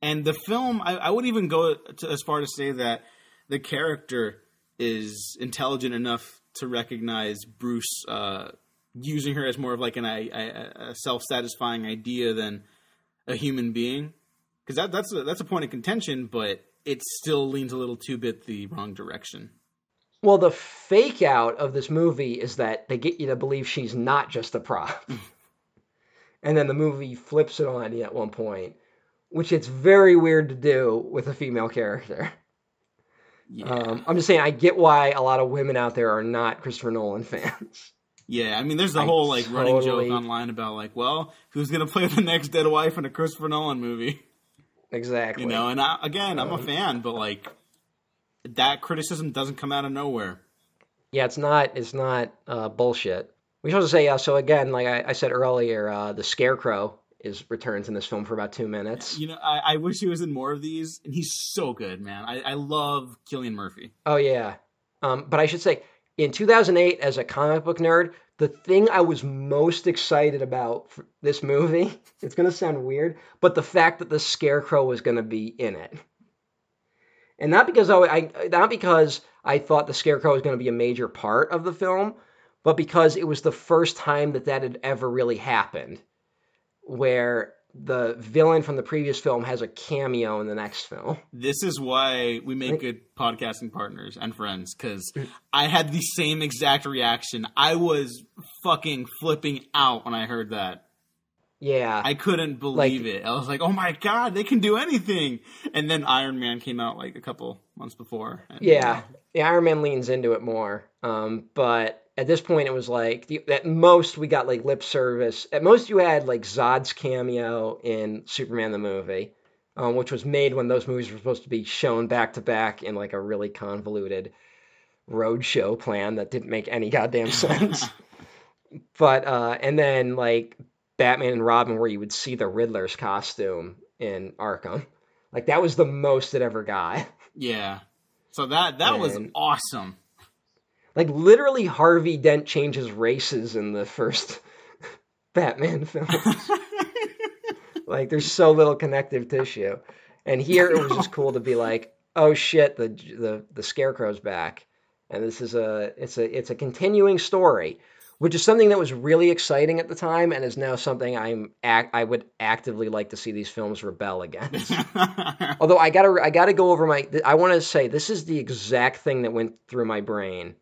and the film. I, I would even go to, as far to say that the character is intelligent enough to recognize Bruce uh, using her as more of like an a, a self satisfying idea than a human being. Because that, that's a, that's a point of contention, but it still leans a little too bit the wrong direction. Well, the fake out of this movie is that they get you to believe she's not just a prop. and then the movie flips it on you at one point, which it's very weird to do with a female character. Yeah. Um, I'm just saying, I get why a lot of women out there are not Christopher Nolan fans. Yeah, I mean, there's the I whole like running joke online about like, well, who's gonna play the next dead wife in a Christopher Nolan movie? exactly. You know, and I, again, I'm a Um, fan, but like that criticism doesn't come out of nowhere. Yeah, it's not. It's not uh, bullshit. We should also say. Uh, so again, like I, I said earlier, uh, the Scarecrow is returns in this film for about two minutes. You know, I, I wish he was in more of these, and he's so good, man. I, I love Cillian Murphy. Oh yeah. Um, but I should say, in 2008, as a comic book nerd, the thing I was most excited about for this movie, it's gonna sound weird, but the fact that the Scarecrow was gonna be in it, and not because I, I not because I thought the Scarecrow was gonna be a major part of the film, but because it was the first time that that had ever really happened, where the villain from the previous film has a cameo in the next film. This is why we make good podcasting partners and friends because I had the same exact reaction. I was fucking flipping out when I heard that. Yeah. I couldn't believe it. I was like, "Oh my god, they can do anything!" And then Iron Man came out like a couple months before. And, Yeah, yeah. Iron Man leans into it more. Um, but at this point, it was like the, at most we got like lip service. At most, you had like Zod's cameo in Superman the movie, um, which was made when those movies were supposed to be shown back to back in like a really convoluted roadshow plan that didn't make any goddamn sense. but uh, and then like Batman and Robin, where you would see the Riddler's costume in Arkham. Like that was the most it ever got. yeah. So that that was awesome. Like literally, Harvey Dent changes races in the first Batman film. like there's so little connective tissue, and here it was just cool to be like, oh shit, the the the Scarecrow's back, and this is a it's a it's a continuing story, which is something that was really exciting at the time, and is now something I'm I would actively like to see these films rebel against. Although I gotta I gotta go over my I want to say this is the exact thing that went through my brain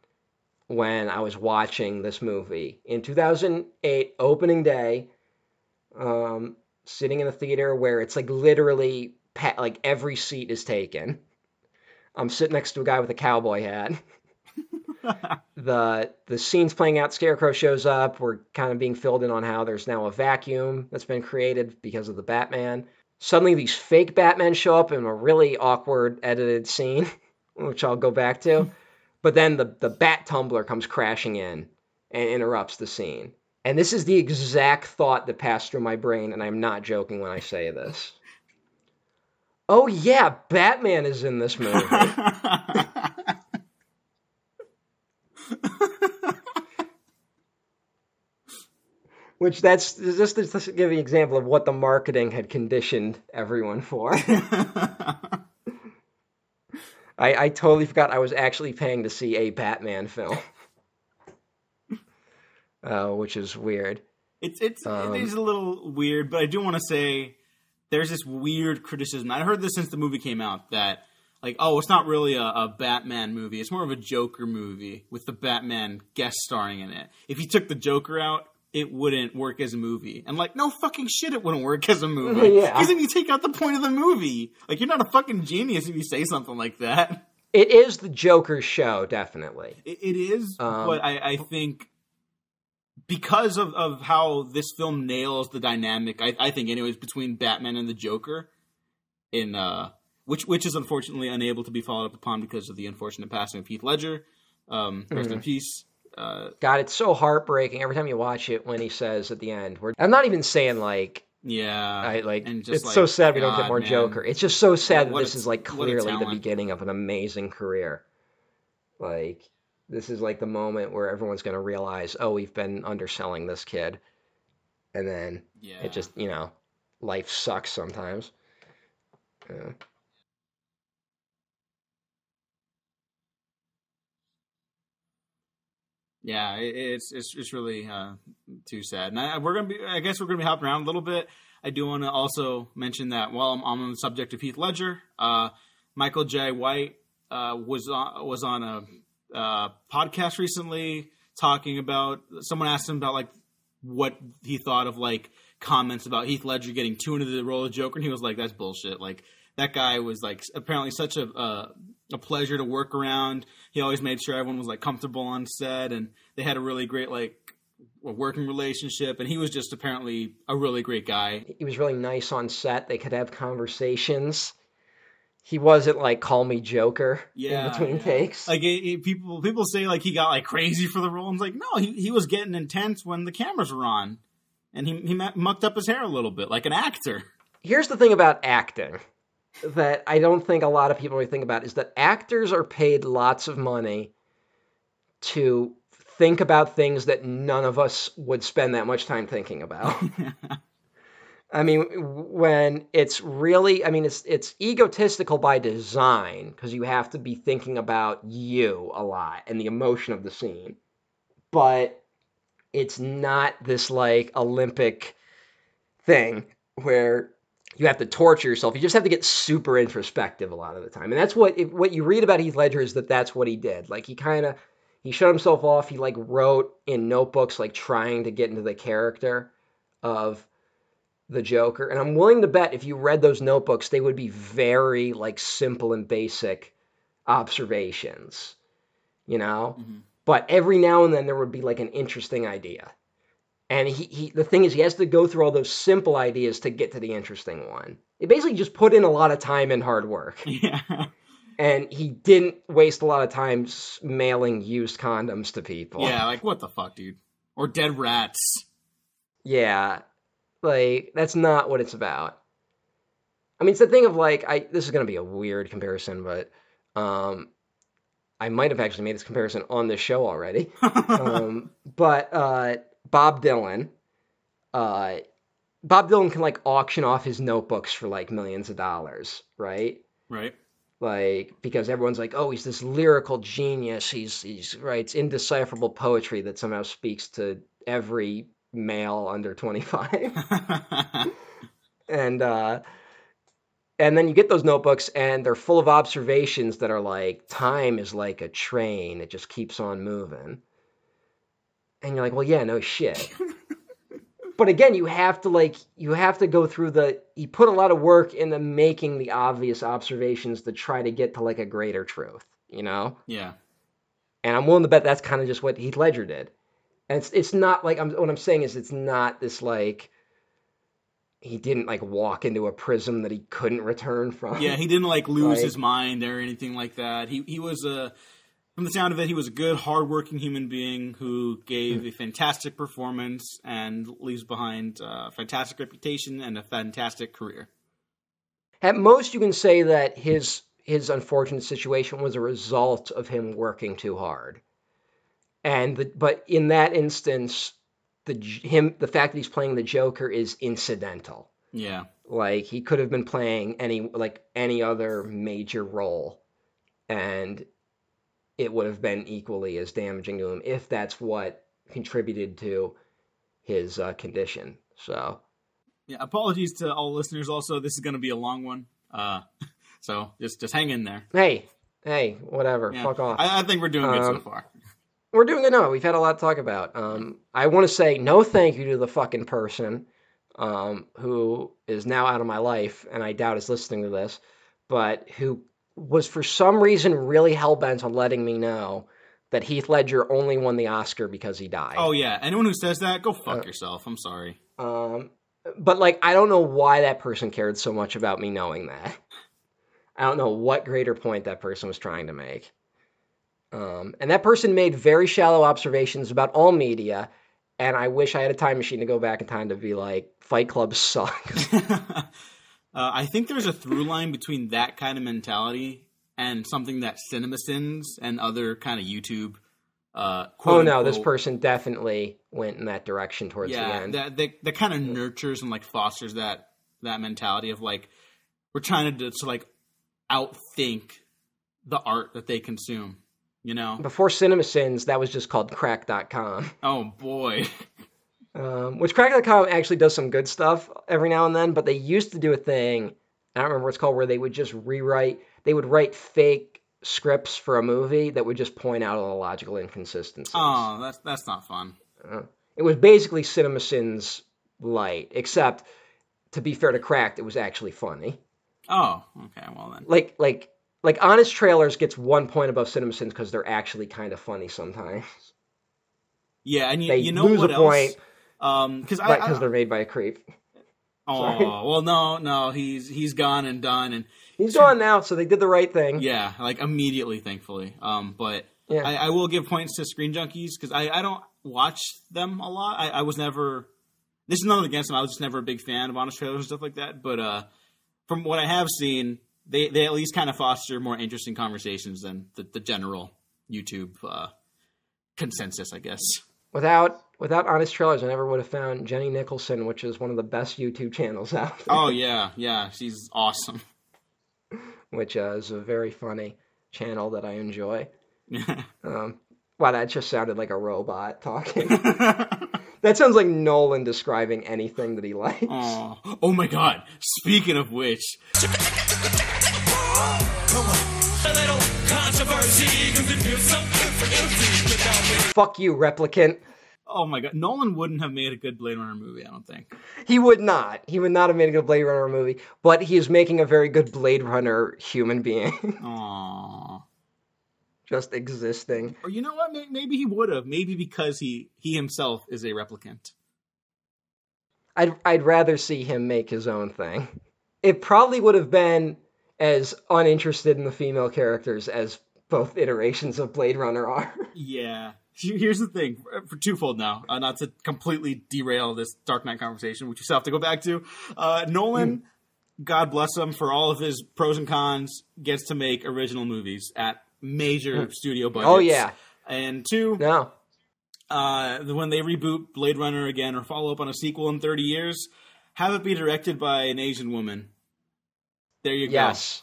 when I was watching this movie in 2008 opening day, um, sitting in a theater where it's like literally pa- like every seat is taken. I'm sitting next to a guy with a cowboy hat. the the scenes playing out, Scarecrow shows up. We're kind of being filled in on how there's now a vacuum that's been created because of the Batman. Suddenly, these fake Batmen show up in a really awkward edited scene, which I'll go back to. But then the, the bat tumbler comes crashing in and interrupts the scene. And this is the exact thought that passed through my brain, and I'm not joking when I say this. Oh, yeah, Batman is in this movie. Which that's just to just to give you an example of what the marketing had conditioned everyone for. I, I totally forgot I was actually paying to see a Batman film, uh, which is weird. It's it's Um, it is a little weird, but I do want to say there's this weird criticism. I heard this since the movie came out that like, oh, it's not really a, a Batman movie. It's more of a Joker movie with the Batman guest starring in it. If you took the Joker out, it wouldn't work as a movie. And like, no fucking shit, it wouldn't work as a movie. Yeah. Because then you take out the point of the movie. Like, you're not a fucking genius if you say something like that. It is the Joker's show, definitely. It, it is, Um, but I, I think because of, of how this film nails the dynamic, I, I think, anyways, between Batman and the Joker in uh, which which is unfortunately unable to be followed up upon because of the unfortunate passing of Heath Ledger. Um, rest in peace. Uh, God, it's so heartbreaking every time you watch it when he says at the end, we're, I'm not even saying like, yeah, I like, and it's just so like, sad we don't get more man. Joker. It's just so sad that this a- is like clearly the beginning of an amazing career. Like, this is like the moment where everyone's going to realize, oh, we've been underselling this kid. And then Yeah, it just, you know, life sucks sometimes. Yeah. Yeah, it, it's it's it's really uh, too sad. And I, we're gonna be, I guess we're gonna be hopping around a little bit. I do want to also mention that while I'm, I'm on the subject of Heath Ledger, uh, Michael Jai White uh, was on was on a uh, podcast recently talking about. Someone asked him about like what he thought of like comments about Heath Ledger getting too into the role of Joker, and he was like, "That's bullshit." Like that guy was like apparently such a uh, a pleasure to work around. He always made sure everyone was like comfortable on set, and they had a really great like working relationship. And he was just apparently a really great guy. He was really nice on set. They could have conversations. He wasn't like, call me Joker Yeah, in between yeah. takes. Like it, it- people people say like he got like crazy for the role. I'm like, no, he he was getting intense when the cameras were on, and he he mucked up his hair a little bit like an actor. Here's the thing about acting that I don't think a lot of people really think about is that actors are paid lots of money to think about things that none of us would spend that much time thinking about. I mean, when it's really, I mean, it's it's egotistical by design because you have to be thinking about you a lot and the emotion of the scene, but it's not this like Olympic thing where you have to torture yourself. You just have to get super introspective a lot of the time, and that's what if, what you read about Heath Ledger is that that's what he did. Like he kind of he shut himself off. He like wrote in notebooks, like trying to get into the character of the Joker. And I'm willing to bet if you read those notebooks, they would be very like simple and basic observations, you know. Mm-hmm. But every now and then there would be like an interesting idea. And he, he the thing is he has to go through all those simple ideas to get to the interesting one. He basically just put in a lot of time and hard work. yeah, And he didn't waste a lot of time mailing used condoms to people. yeah, like what the fuck, dude? Or dead rats. Yeah. Like that's not what it's about. I mean, it's the thing of like I this is going to be a weird comparison, but um I might have actually made this comparison on this show already. um but uh Bob Dylan uh Bob Dylan can like auction off his notebooks for like millions of dollars, right? right. like because everyone's like, oh, he's this lyrical genius. He's he's writes indecipherable poetry that somehow speaks to every male under twenty five, and uh, and then you get those notebooks and they're full of observations that are like time is like a train; it just keeps on moving, and you're like, well, yeah, no shit. but again, you have to like you have to go through the he put a lot of work into making the obvious observations to try to get to like a greater truth, you know? yeah, And I'm willing to bet that's kind of just what Heath Ledger did. And it's it's not like I'm what I'm saying is it's not this like he didn't like walk into a prism that he couldn't return from. yeah. He didn't like lose Like- his mind or anything like that. He he was a from the sound of it, he was a good, hardworking human being who gave a fantastic performance and leaves behind a fantastic reputation and a fantastic career. At most, you can say that his his unfortunate situation was a result of him working too hard, and the, but in that instance, the him the fact that he's playing the Joker is incidental. Yeah, Like he could have been playing any like any other major role, and it would have been equally as damaging to him if that's what contributed to his uh, condition. So yeah. Apologies to all listeners. Also, this is going to be a long one, uh, so just just hang in there. hey, hey, whatever, Yeah. fuck off. I, I think we're doing good so Um, far. We're doing good No, We've had a lot to talk about. Um, I want to say no thank you to the fucking person um, who is now out of my life, and I doubt is listening to this, but who was for some reason really hell bent on letting me know that Heath Ledger only won the Oscar because he died. Oh yeah, anyone who says that, go fuck yourself. I'm sorry. Um, but like, I don't know why that person cared so much about me knowing that. I don't know what greater point that person was trying to make. Um, and that person made very shallow observations about all media. And I wish I had a time machine to go back in time to be like, Fight Club sucks. uh, I think there's a through line between that kind of mentality and something that CinemaSins and other kind of YouTube. Uh, oh no, this person definitely went in that direction towards yeah, the end. that that, that kind of nurtures and like fosters that that mentality of like we're trying to, to like outthink the art that they consume. You know, Before CinemaSins, that was just called Cracked.com. oh boy, Um, which Cracked.com actually does some good stuff every now and then, but they used to do a thing, I don't remember what it's called, where they would just rewrite, they would write fake scripts for a movie that would just point out all the logical inconsistencies. oh that's that's not fun. It was basically CinemaSins light, except to be fair to Cracked, it was actually funny. Oh, okay, well then. Like, like, like Honest Trailers gets one point above CinemaSins because they're actually kind of funny sometimes. Yeah, and you, They you know lose what a else? point, Um, because I, but because they're made by a creep. oh well, no, no, he's he's gone and done, and He's gone now, so they did the right thing. yeah, like immediately, thankfully. Um, but Yeah. I, I will give points to Screen Junkies because I, I don't watch them a lot. I, I was never. This is nothing against them. I was just never a big fan of honest trailers and stuff like that. But uh, from what I have seen, they they at least kind of foster more interesting conversations than the, the general YouTube uh, consensus, I guess. Without without honest trailers, I never would have found Jenny Nicholson, which is one of the best YouTube channels out there. Oh yeah, yeah, she's awesome. Which uh, is a very funny channel that I enjoy. Um, wow, that just sounded like a robot talking. that sounds like Nolan describing anything that he likes. oh, oh my god! Speaking of which, Fuck you, replicant. Oh my god, Nolan wouldn't have made a good Blade Runner movie. I don't think. He would not. He would not have made a good Blade Runner movie, but he is making a very good Blade Runner human being, Aww. just existing. Or you know what? Maybe he would have. Maybe because he he himself is a replicant. I'd I'd rather see him make his own thing. It probably would have been as uninterested in the female characters as both iterations of Blade Runner are. Yeah. Here- Here's the thing, for- twofold now, uh, not to completely derail this Dark Knight conversation, which we still have to go back to. Uh, Nolan, God bless him for all of his pros and cons, gets to make original movies at major studio budgets. Oh yeah, And two, no, uh, when they reboot Blade Runner again or follow up on a sequel in 30 years, have it be directed by an Asian woman. There you go. yes,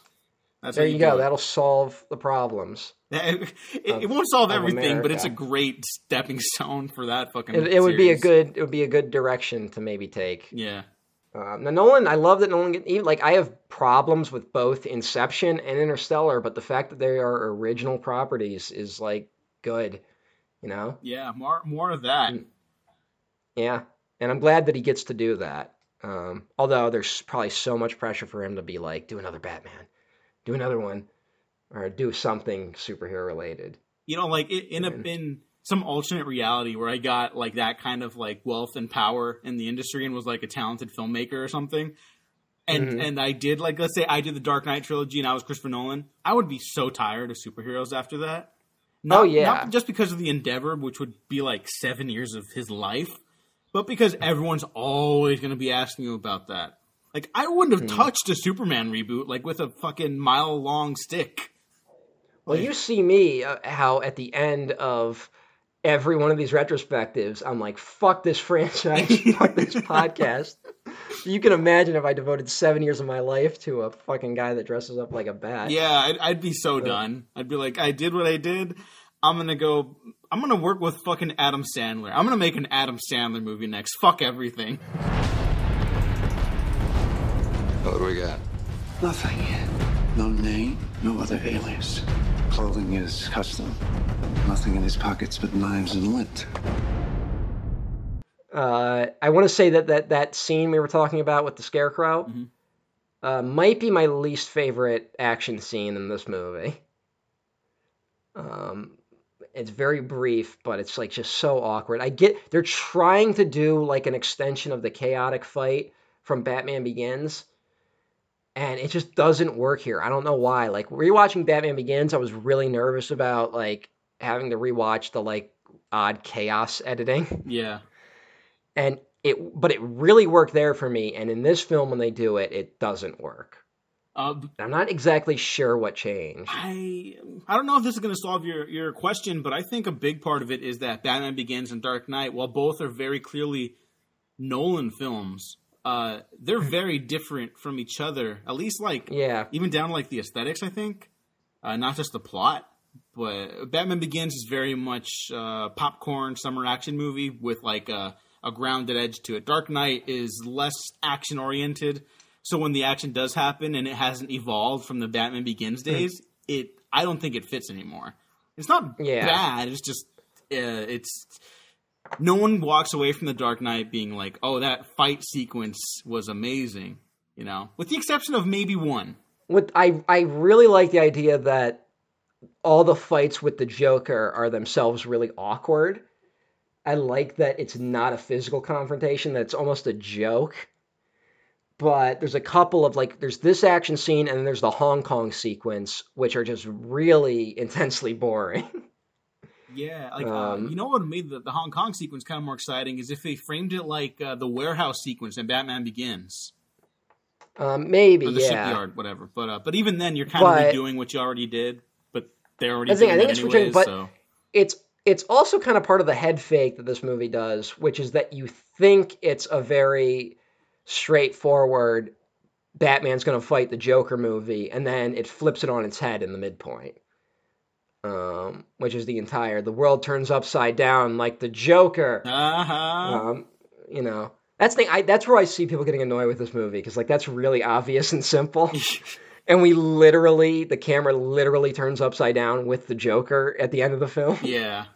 That's there you go. it. That'll solve the problems. it, it won't solve everything, but it's a great stepping stone for that fucking. It, it would be a good it would be a good direction to maybe take. Yeah. Uh, now Nolan, I love that Nolan. Even, like I have problems with both Inception and Interstellar, but the fact that they are original properties is like good. You know, Yeah, more more of that. Mm. yeah, and I'm glad that he gets to do that. Um, although there's probably so much pressure for him to be like, do another Batman, do another one, or do something superhero related. You know, like i- in a in some alternate reality where I got like that kind of like wealth and power in the industry and was like a talented filmmaker or something. And Mm-hmm. and I did like let's say I did the Dark Knight trilogy and I was Christopher Nolan. I would be so tired of superheroes after that. Not, Oh, yeah. not just because of the endeavor, which would be like seven years of his life, but because everyone's always going to be asking you about that. Like I wouldn't have touched a Superman reboot like with a fucking mile long stick. Well, you see me uh, how at the end of every one of these retrospectives, I'm like, fuck this franchise, fuck this podcast. You can imagine if I devoted seven years of my life to a fucking guy that dresses up like a bat. Yeah, I'd, I'd be so done. I'd be like, I did what I did. I'm gonna go. I'm gonna work with fucking Adam Sandler. I'm gonna make an Adam Sandler movie next. Fuck everything. What do we got? Nothing. No name, no other alias. Clothing is custom. Nothing in his pockets but knives and lint. Uh, I want to say that, that that scene we were talking about with the scarecrow Mhm. uh, might be my least favorite action scene in this movie. Um, it's very brief, but it's like just so awkward. I get they're trying to do like an extension of the chaotic fight from Batman Begins, and it just doesn't work here. I don't know why. Like rewatching Batman Begins, I was really nervous about like having to rewatch the like odd chaos editing. Yeah. And it but it really worked there for me and in this film when they do it it doesn't work. Uh, I'm not exactly sure what changed. I I don't know if this is going to solve your your question, but I think a big part of it is that Batman Begins and Dark Knight, while both are very clearly Nolan films, uh, they're very different from each other. At least like Yeah. even down like the aesthetics. I think, uh, not just the plot. But Batman Begins is very much uh, popcorn summer action movie with like a, a grounded edge to it. Dark Knight is less action oriented, so when the action does happen and it hasn't evolved from the Batman Begins days, it I don't think it fits anymore. It's not Yeah. bad. It's just uh, it's no one walks away from the Dark Knight being like, "Oh, that fight sequence was amazing," you know, with the exception of maybe one. What I I really like the idea that all the fights with the Joker are themselves really awkward. I like that it's not a physical confrontation, that it's almost a joke. But there's a couple of like there's this action scene and then there's the Hong Kong sequence, which are just really intensely boring. Yeah, like uh, Um, you know what made the, the Hong Kong sequence kind of more exciting is if they framed it like uh, the warehouse sequence in Batman Begins Um, maybe, or the yeah. shipyard, whatever. But uh, but even then, you're kind of But- redoing what you already did, but they're already I think- I think it it's anyways. but- so it's it's also kind of part of the head fake that this movie does, which is that you think it's a very straightforward Batman's going to fight the Joker movie, and then it flips it on its head in the midpoint. Um, which is the entire the world turns upside down like the Joker. uh-huh. Um, you know, that's the thing. I that's where I see people getting annoyed with this movie because like that's really obvious and simple. and we literally, the camera literally turns upside down with the Joker at the end of the film. yeah,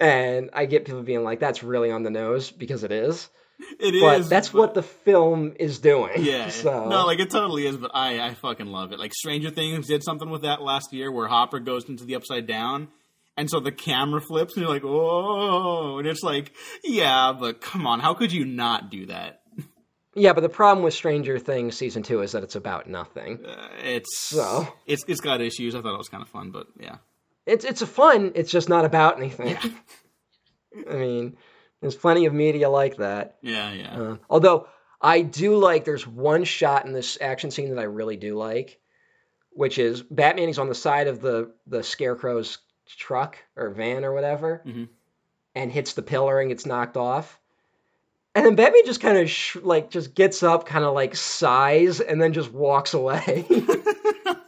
And I get people being like, "That's really on the nose," because it is. it is. but that's what the film is doing. Yeah, So no, like it totally is. But I I fucking love it. Like Stranger Things did something with that last year where Hopper goes into the upside down. And so the camera flips, and you're like, "Oh!" And it's like, "Yeah, but come on, how could you not do that?" yeah, but the problem with Stranger Things season two is that it's about nothing. Uh, it's So? it's it's got issues. I thought it was kind of fun, but yeah, It's it's a fun. It's just not about anything. I mean, there's plenty of media like that. yeah, yeah. Uh, although I do like, there's one shot in this action scene that I really do like, which is Batman is on the side of the the Scarecrow's truck or van or whatever, Mhm. and hits the pillar and gets knocked off. And then Batman just kind of sh- like just gets up, kind of like sighs, and then just walks away.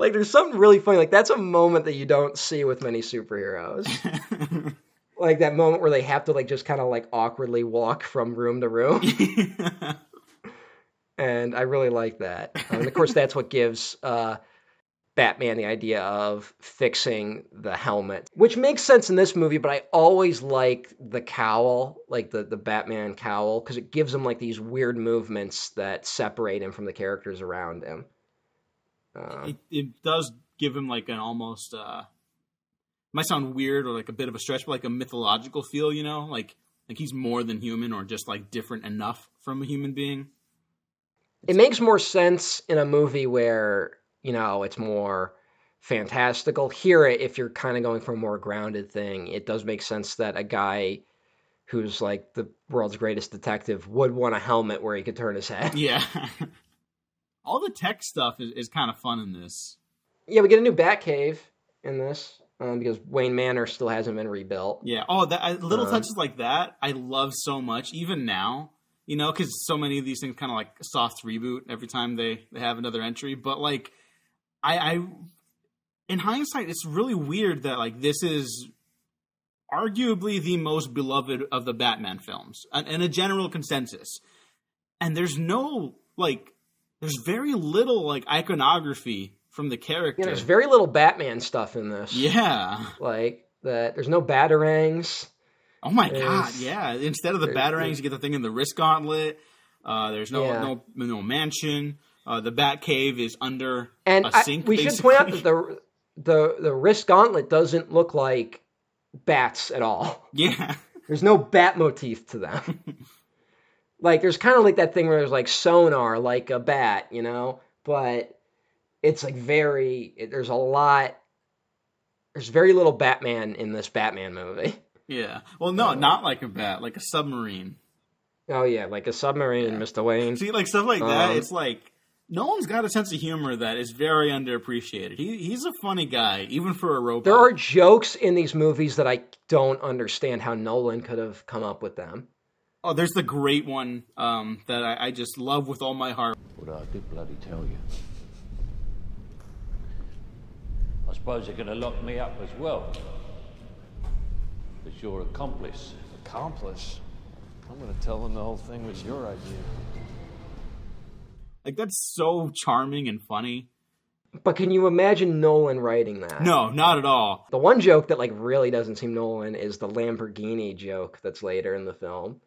like there's something really funny. Like that's a moment that you don't see with many superheroes. Like that moment where they have to like just kind of like awkwardly walk from room to room. And i really like that. And of course that's what gives uh batman the idea of fixing the helmet which makes sense in this movie but i always like the cowl like the the batman cowl because it gives him like these weird movements that separate him from the characters around him um, it, it does give him like an almost uh might sound weird or like a bit of a stretch, but like a mythological feel, you know, like like he's more than human or just like different enough from a human being. it makes more sense in a movie where you know it's more fantastical here if you're kind of going for a more grounded thing it does make sense that a guy who's like the world's greatest detective would want a helmet where he could turn his head Yeah. All the tech stuff is, is kind of fun in this. yeah we get a new batcave in this um, because wayne manor still hasn't been rebuilt Yeah. Oh, that I, little Um, touches like that I love so much, even now. You know, because so many of these things kind of like soft reboot every time they they have another entry. But like, I, I, in hindsight, it's really weird that like this is arguably the most beloved of the Batman films, and, and a general consensus. And there's no like, there's very little like iconography from the character. know, there's very little batman stuff in this yeah. like that there's no batarangs Oh my There's- god, yeah. Instead of the batarangs, you get the thing in the wrist gauntlet. Uh, there's no Yeah. no no mansion. Uh, the bat cave is under And a I- sink. we should point out that the the the wrist gauntlet doesn't look like bats at all. yeah, There's no bat motif to them. Like there's kind of like that thing where there's like sonar, like a bat, you know, but it's like very. It, there's a lot. There's very little Batman in this Batman movie. Yeah. Well, no, not like a bat, like a submarine. Oh yeah, like a submarine, Mr. Wayne. See, like stuff like that. Um, it's like Nolan's got a sense of humor that is very underappreciated. He he's a funny guy, even for a robot. There are jokes in these movies that I don't understand how Nolan could have come up with them. Oh, there's the great one um, that I, I just love with all my heart. What I did bloody tell you. I suppose you're going to lock me up as well. As your accomplice. Accomplice. I'm gonna tell them the whole thing was your idea. Like that's so charming and funny. But can you imagine Nolan writing that? No, not at all. The one joke that like really doesn't seem Nolan is the Lamborghini joke that's later in the film.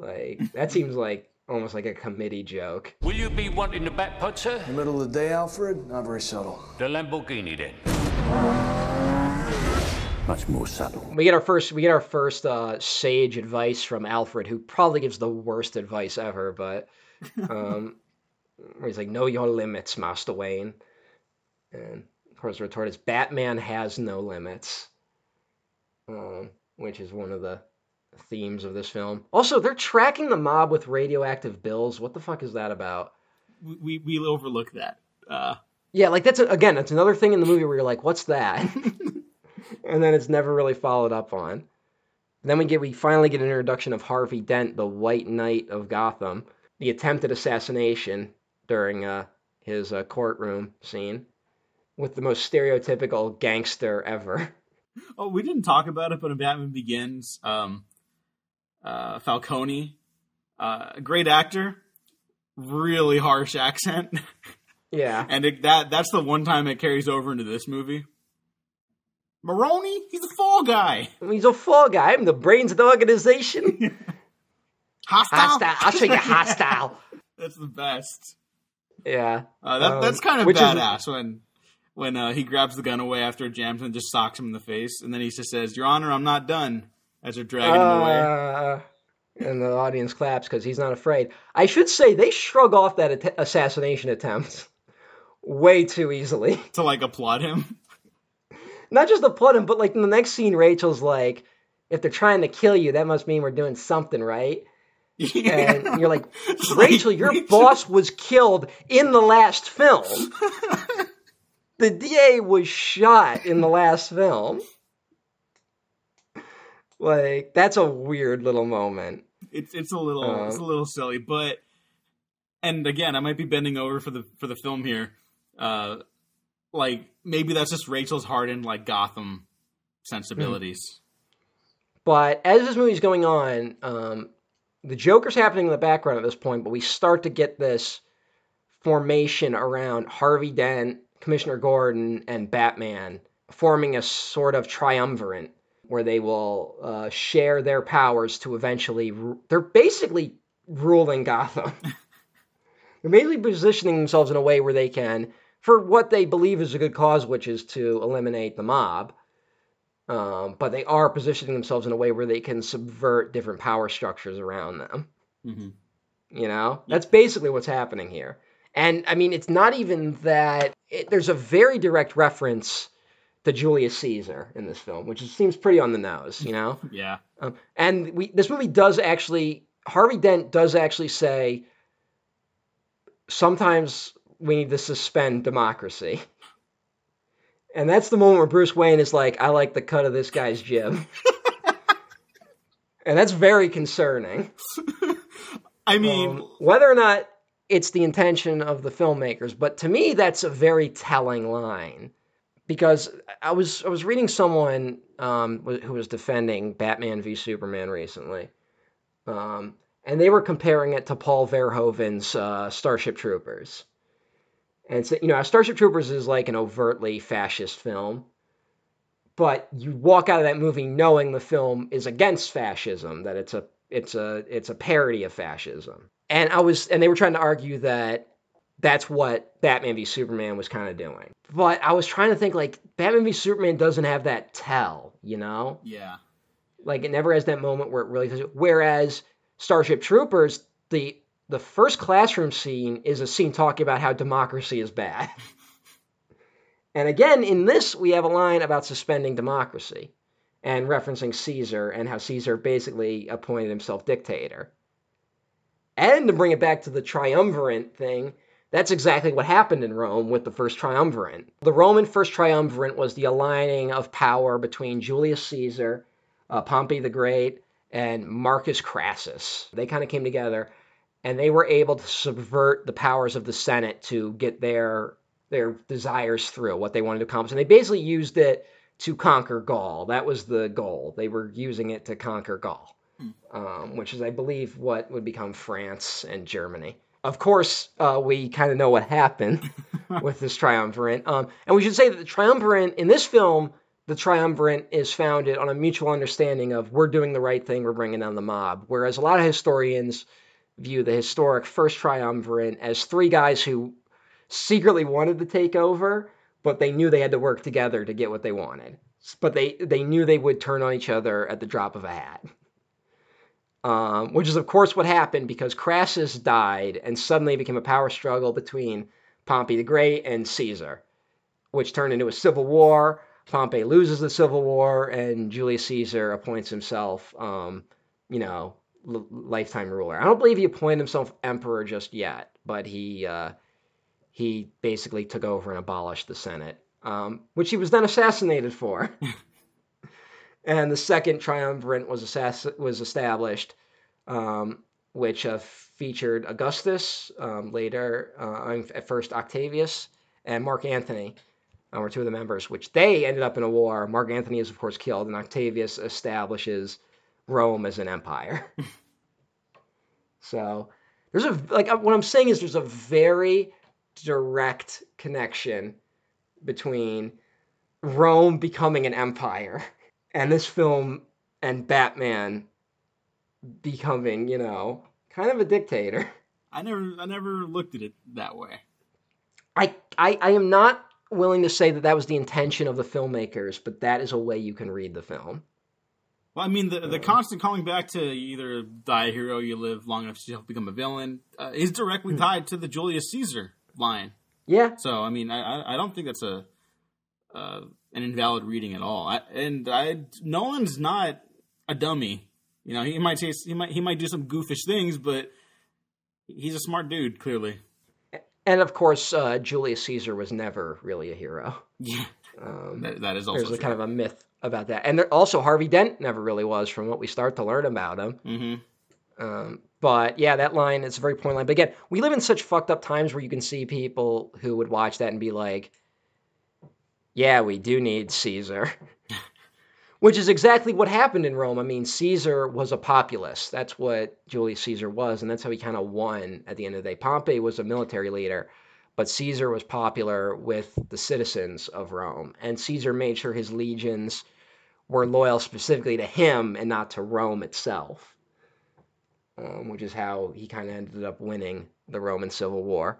Like that seems like almost like a committee joke. Will you be wanting the Batpod, sir? In the middle of the day, Alfred? Not very subtle. The Lamborghini then. Much more subtle. We get our first we get our first uh, sage advice from Alfred, who probably gives the worst advice ever, but um, where he's like, "Know your limits, Master Wayne." And of course, the retort is, "Batman has no limits," um, which is one of the themes of this film. Also, they're tracking the mob with radioactive bills. What the fuck is that about? We we, overlook that. Uh, Yeah, like that's a, again, that's another thing in the movie where you're like, "What's that?" and then it's never really followed up on. Then we get we finally get an introduction of Harvey Dent, the White Knight of Gotham, the attempted assassination during uh, his uh, courtroom scene with the most stereotypical gangster ever. oh, we didn't talk about it, but in Batman Begins, um, uh, Falcone, uh, great actor, really harsh accent, Yeah, and it, that that's the one time it carries over into this movie. Maroni, he's a fall guy. he's a fall guy. I'm the brains of the organization. Hostile. hostile. I'll show you hostile. That's the best. Yeah, Uh, that, Um, that's kind of which is- badass when when uh, he grabs the gun away after it jams and just socks him in the face, and then he just says, "Your Honor, I'm not done." As they're dragging him away. Uh, and the audience claps because he's not afraid. I should say they shrug off that att- assassination attempt way too easily. to like applaud him. Not just applaud him, but like in the next scene, Rachel's like, "If they're trying to kill you, that must mean we're doing something right." Yeah. And you're like, like, Rachel, your Rachel- boss was killed in the last film. the DA was shot in the last film. Like that's a weird little moment. It's it's a little Uh, it's a little silly, but and again, I might be bending over for the for the film here. Uh, like maybe that's just Rachel's hardened like Gotham sensibilities. But as this movie's going on, um, the Joker's happening in the background at this point, but we start to get this formation around Harvey Dent, Commissioner Gordon, and Batman forming a sort of triumvirate where they will uh, share their powers to eventually. Ru- they're basically ruling Gotham. they're basically positioning themselves in a way where they can, for what they believe is a good cause, which is to eliminate the mob. Um, but they are positioning themselves in a way where they can subvert different power structures around them. Mhm. You know, that's basically what's happening here. And I mean, it's not even that. It, there's a very direct reference to Julius Caesar in this film, which seems pretty on the nose. You know, Yeah, um, and we this movie does actually Harvey Dent does actually say sometimes we need to suspend democracy. And that's the moment where Bruce Wayne is like, I like the cut of this guy's jib. and that's very concerning. I mean, Um, whether or not it's the intention of the filmmakers, but to me that's a very telling line because I was I was reading someone um, who was defending Batman v Superman recently, um, and they were comparing it to Paul Verhoeven's uh, Starship Troopers, and so you know Starship Troopers is like an overtly fascist film. But you walk out of that movie knowing the film is against fascism, that it's a it's a it's a parody of fascism. And I was and they were trying to argue that that's what Batman v Superman was kind of doing. But I was trying to think like Batman v Superman doesn't have that tell, you know? yeah, Like it never has that moment where it really does. Whereas Starship Troopers the the first classroom scene is a scene talking about how democracy is bad. and again, in this, we have a line about suspending democracy and referencing Caesar and how Caesar basically appointed himself dictator. And to bring it back to the triumvirate thing, that's exactly what happened in Rome with the first triumvirate. The Roman first triumvirate was the aligning of power between Julius Caesar, uh, Pompey the Great, and Marcus Crassus. They kind of came together and they were able to subvert the powers of the Senate to get their their desires through, what they wanted to accomplish. And they basically used it to conquer Gaul. That was the goal. They were using it to conquer Gaul, um, which is, I believe, what would become France and Germany. Of course, uh, we kind of know what happened with this triumvirate. Um, and we should say that the triumvirate in this film, the triumvirate is founded on a mutual understanding of we're doing the right thing, we're bringing down the mob. Whereas a lot of historians view the historic first triumvirate as three guys who secretly wanted to take over, but they knew they had to work together to get what they wanted. But they, they knew they would turn on each other at the drop of a hat. Um, which is, of course, what happened because Crassus died and suddenly became a power struggle between Pompey the Great and Caesar, which turned into a civil war. Pompey loses the civil war, and Julius Caesar appoints himself, um, you know, l- lifetime ruler. I don't believe he appointed himself emperor just yet, but he uh, he basically took over and abolished the Senate, um, which he was then assassinated for. and the second triumvirate was assass- was established, um, which uh, featured Augustus, um, later uh, at first Octavius, and Mark Antony. Uh, were two of the members, which they ended up in a war. Mark Antony is, of course, killed, and Octavius establishes Rome as an empire. so there's a like uh, what I'm saying is there's a very direct connection between Rome becoming an empire and this film and Batman becoming, you know, kind of a dictator. I never, I never looked at it that way. I, I, I am not willing to say that that was the intention of the filmmakers, but that is a way you can read the film. Well, I mean, the the constant calling back to either die a hero, you live long enough to become a villain, uh, is directly tied to the Julius Caesar line. Yeah. So, I mean, I I don't think that's a uh, an invalid reading at all. I, and I Nolan's not a dummy. You know, he might say he might he might do some goofish things, but he's a smart dude, clearly. And of course, uh, Julius Caesar was never really a hero. Yeah, Um, that, that is also there's kind of a myth about that. And there, also, Harvey Dent never really was, from what we start to learn about him. hmm Um, but yeah, that line is a very point line. But again, we live in such fucked up times where you can see people who would watch that and be like, "Yeah, we do need Caesar," which is exactly what happened in Rome. I mean, Caesar was a populist. That's what Julius Caesar was, and that's how he kind of won at the end of the day. Pompey was a military leader, but Caesar was popular with the citizens of Rome, and Caesar made sure his legions were loyal specifically to him and not to Rome itself um, which is how he kind of ended up winning the Roman Civil War.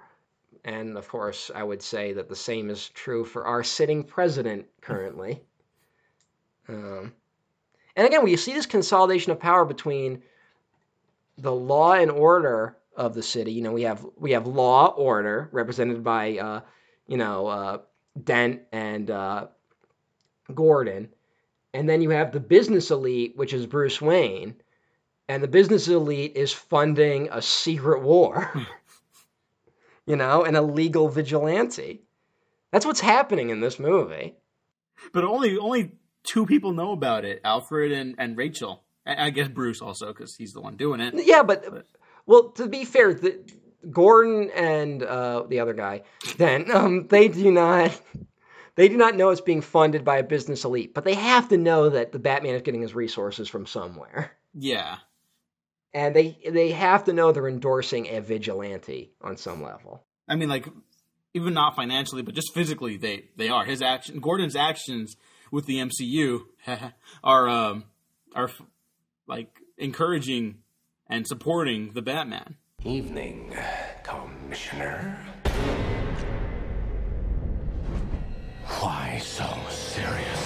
And of course, I would say that the same is true for our sitting president currently. Um, and again, we see this consolidation of power between the law and order of the city. You know, we have we have law order represented by uh, you know uh, Dent and uh, Gordon, and then you have the business elite, which is Bruce Wayne and the business elite is funding a secret war. you know, an illegal vigilante. That's what's happening in this movie. But only only two people know about it: Alfred and and Rachel. I, I guess Bruce also because he's the one doing it. Yeah, but well, to be fair, the, Gordon and uh, the other guy, then um, they do not. They do not know it's being funded by a business elite, but they have to know that the Batman is getting his resources from somewhere. Yeah, And they they have to know they're endorsing a vigilante on some level. I mean, like even not financially, but just physically, they they are his action. Gordon's actions with the MCU are um are like encouraging and supporting the Batman. Evening, Commissioner. Why so serious?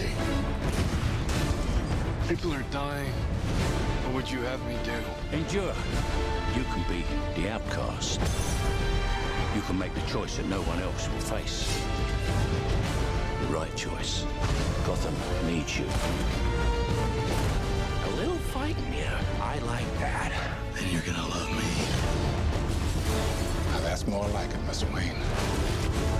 Where is he? or dying? What would you have me do? Endure. You can be the outcast. You can make the choice that no one else will face. The right choice. Gotham needs you. A little fighting here. I like that. Then you're gonna love me. Now that's more like it, Mr. Wayne.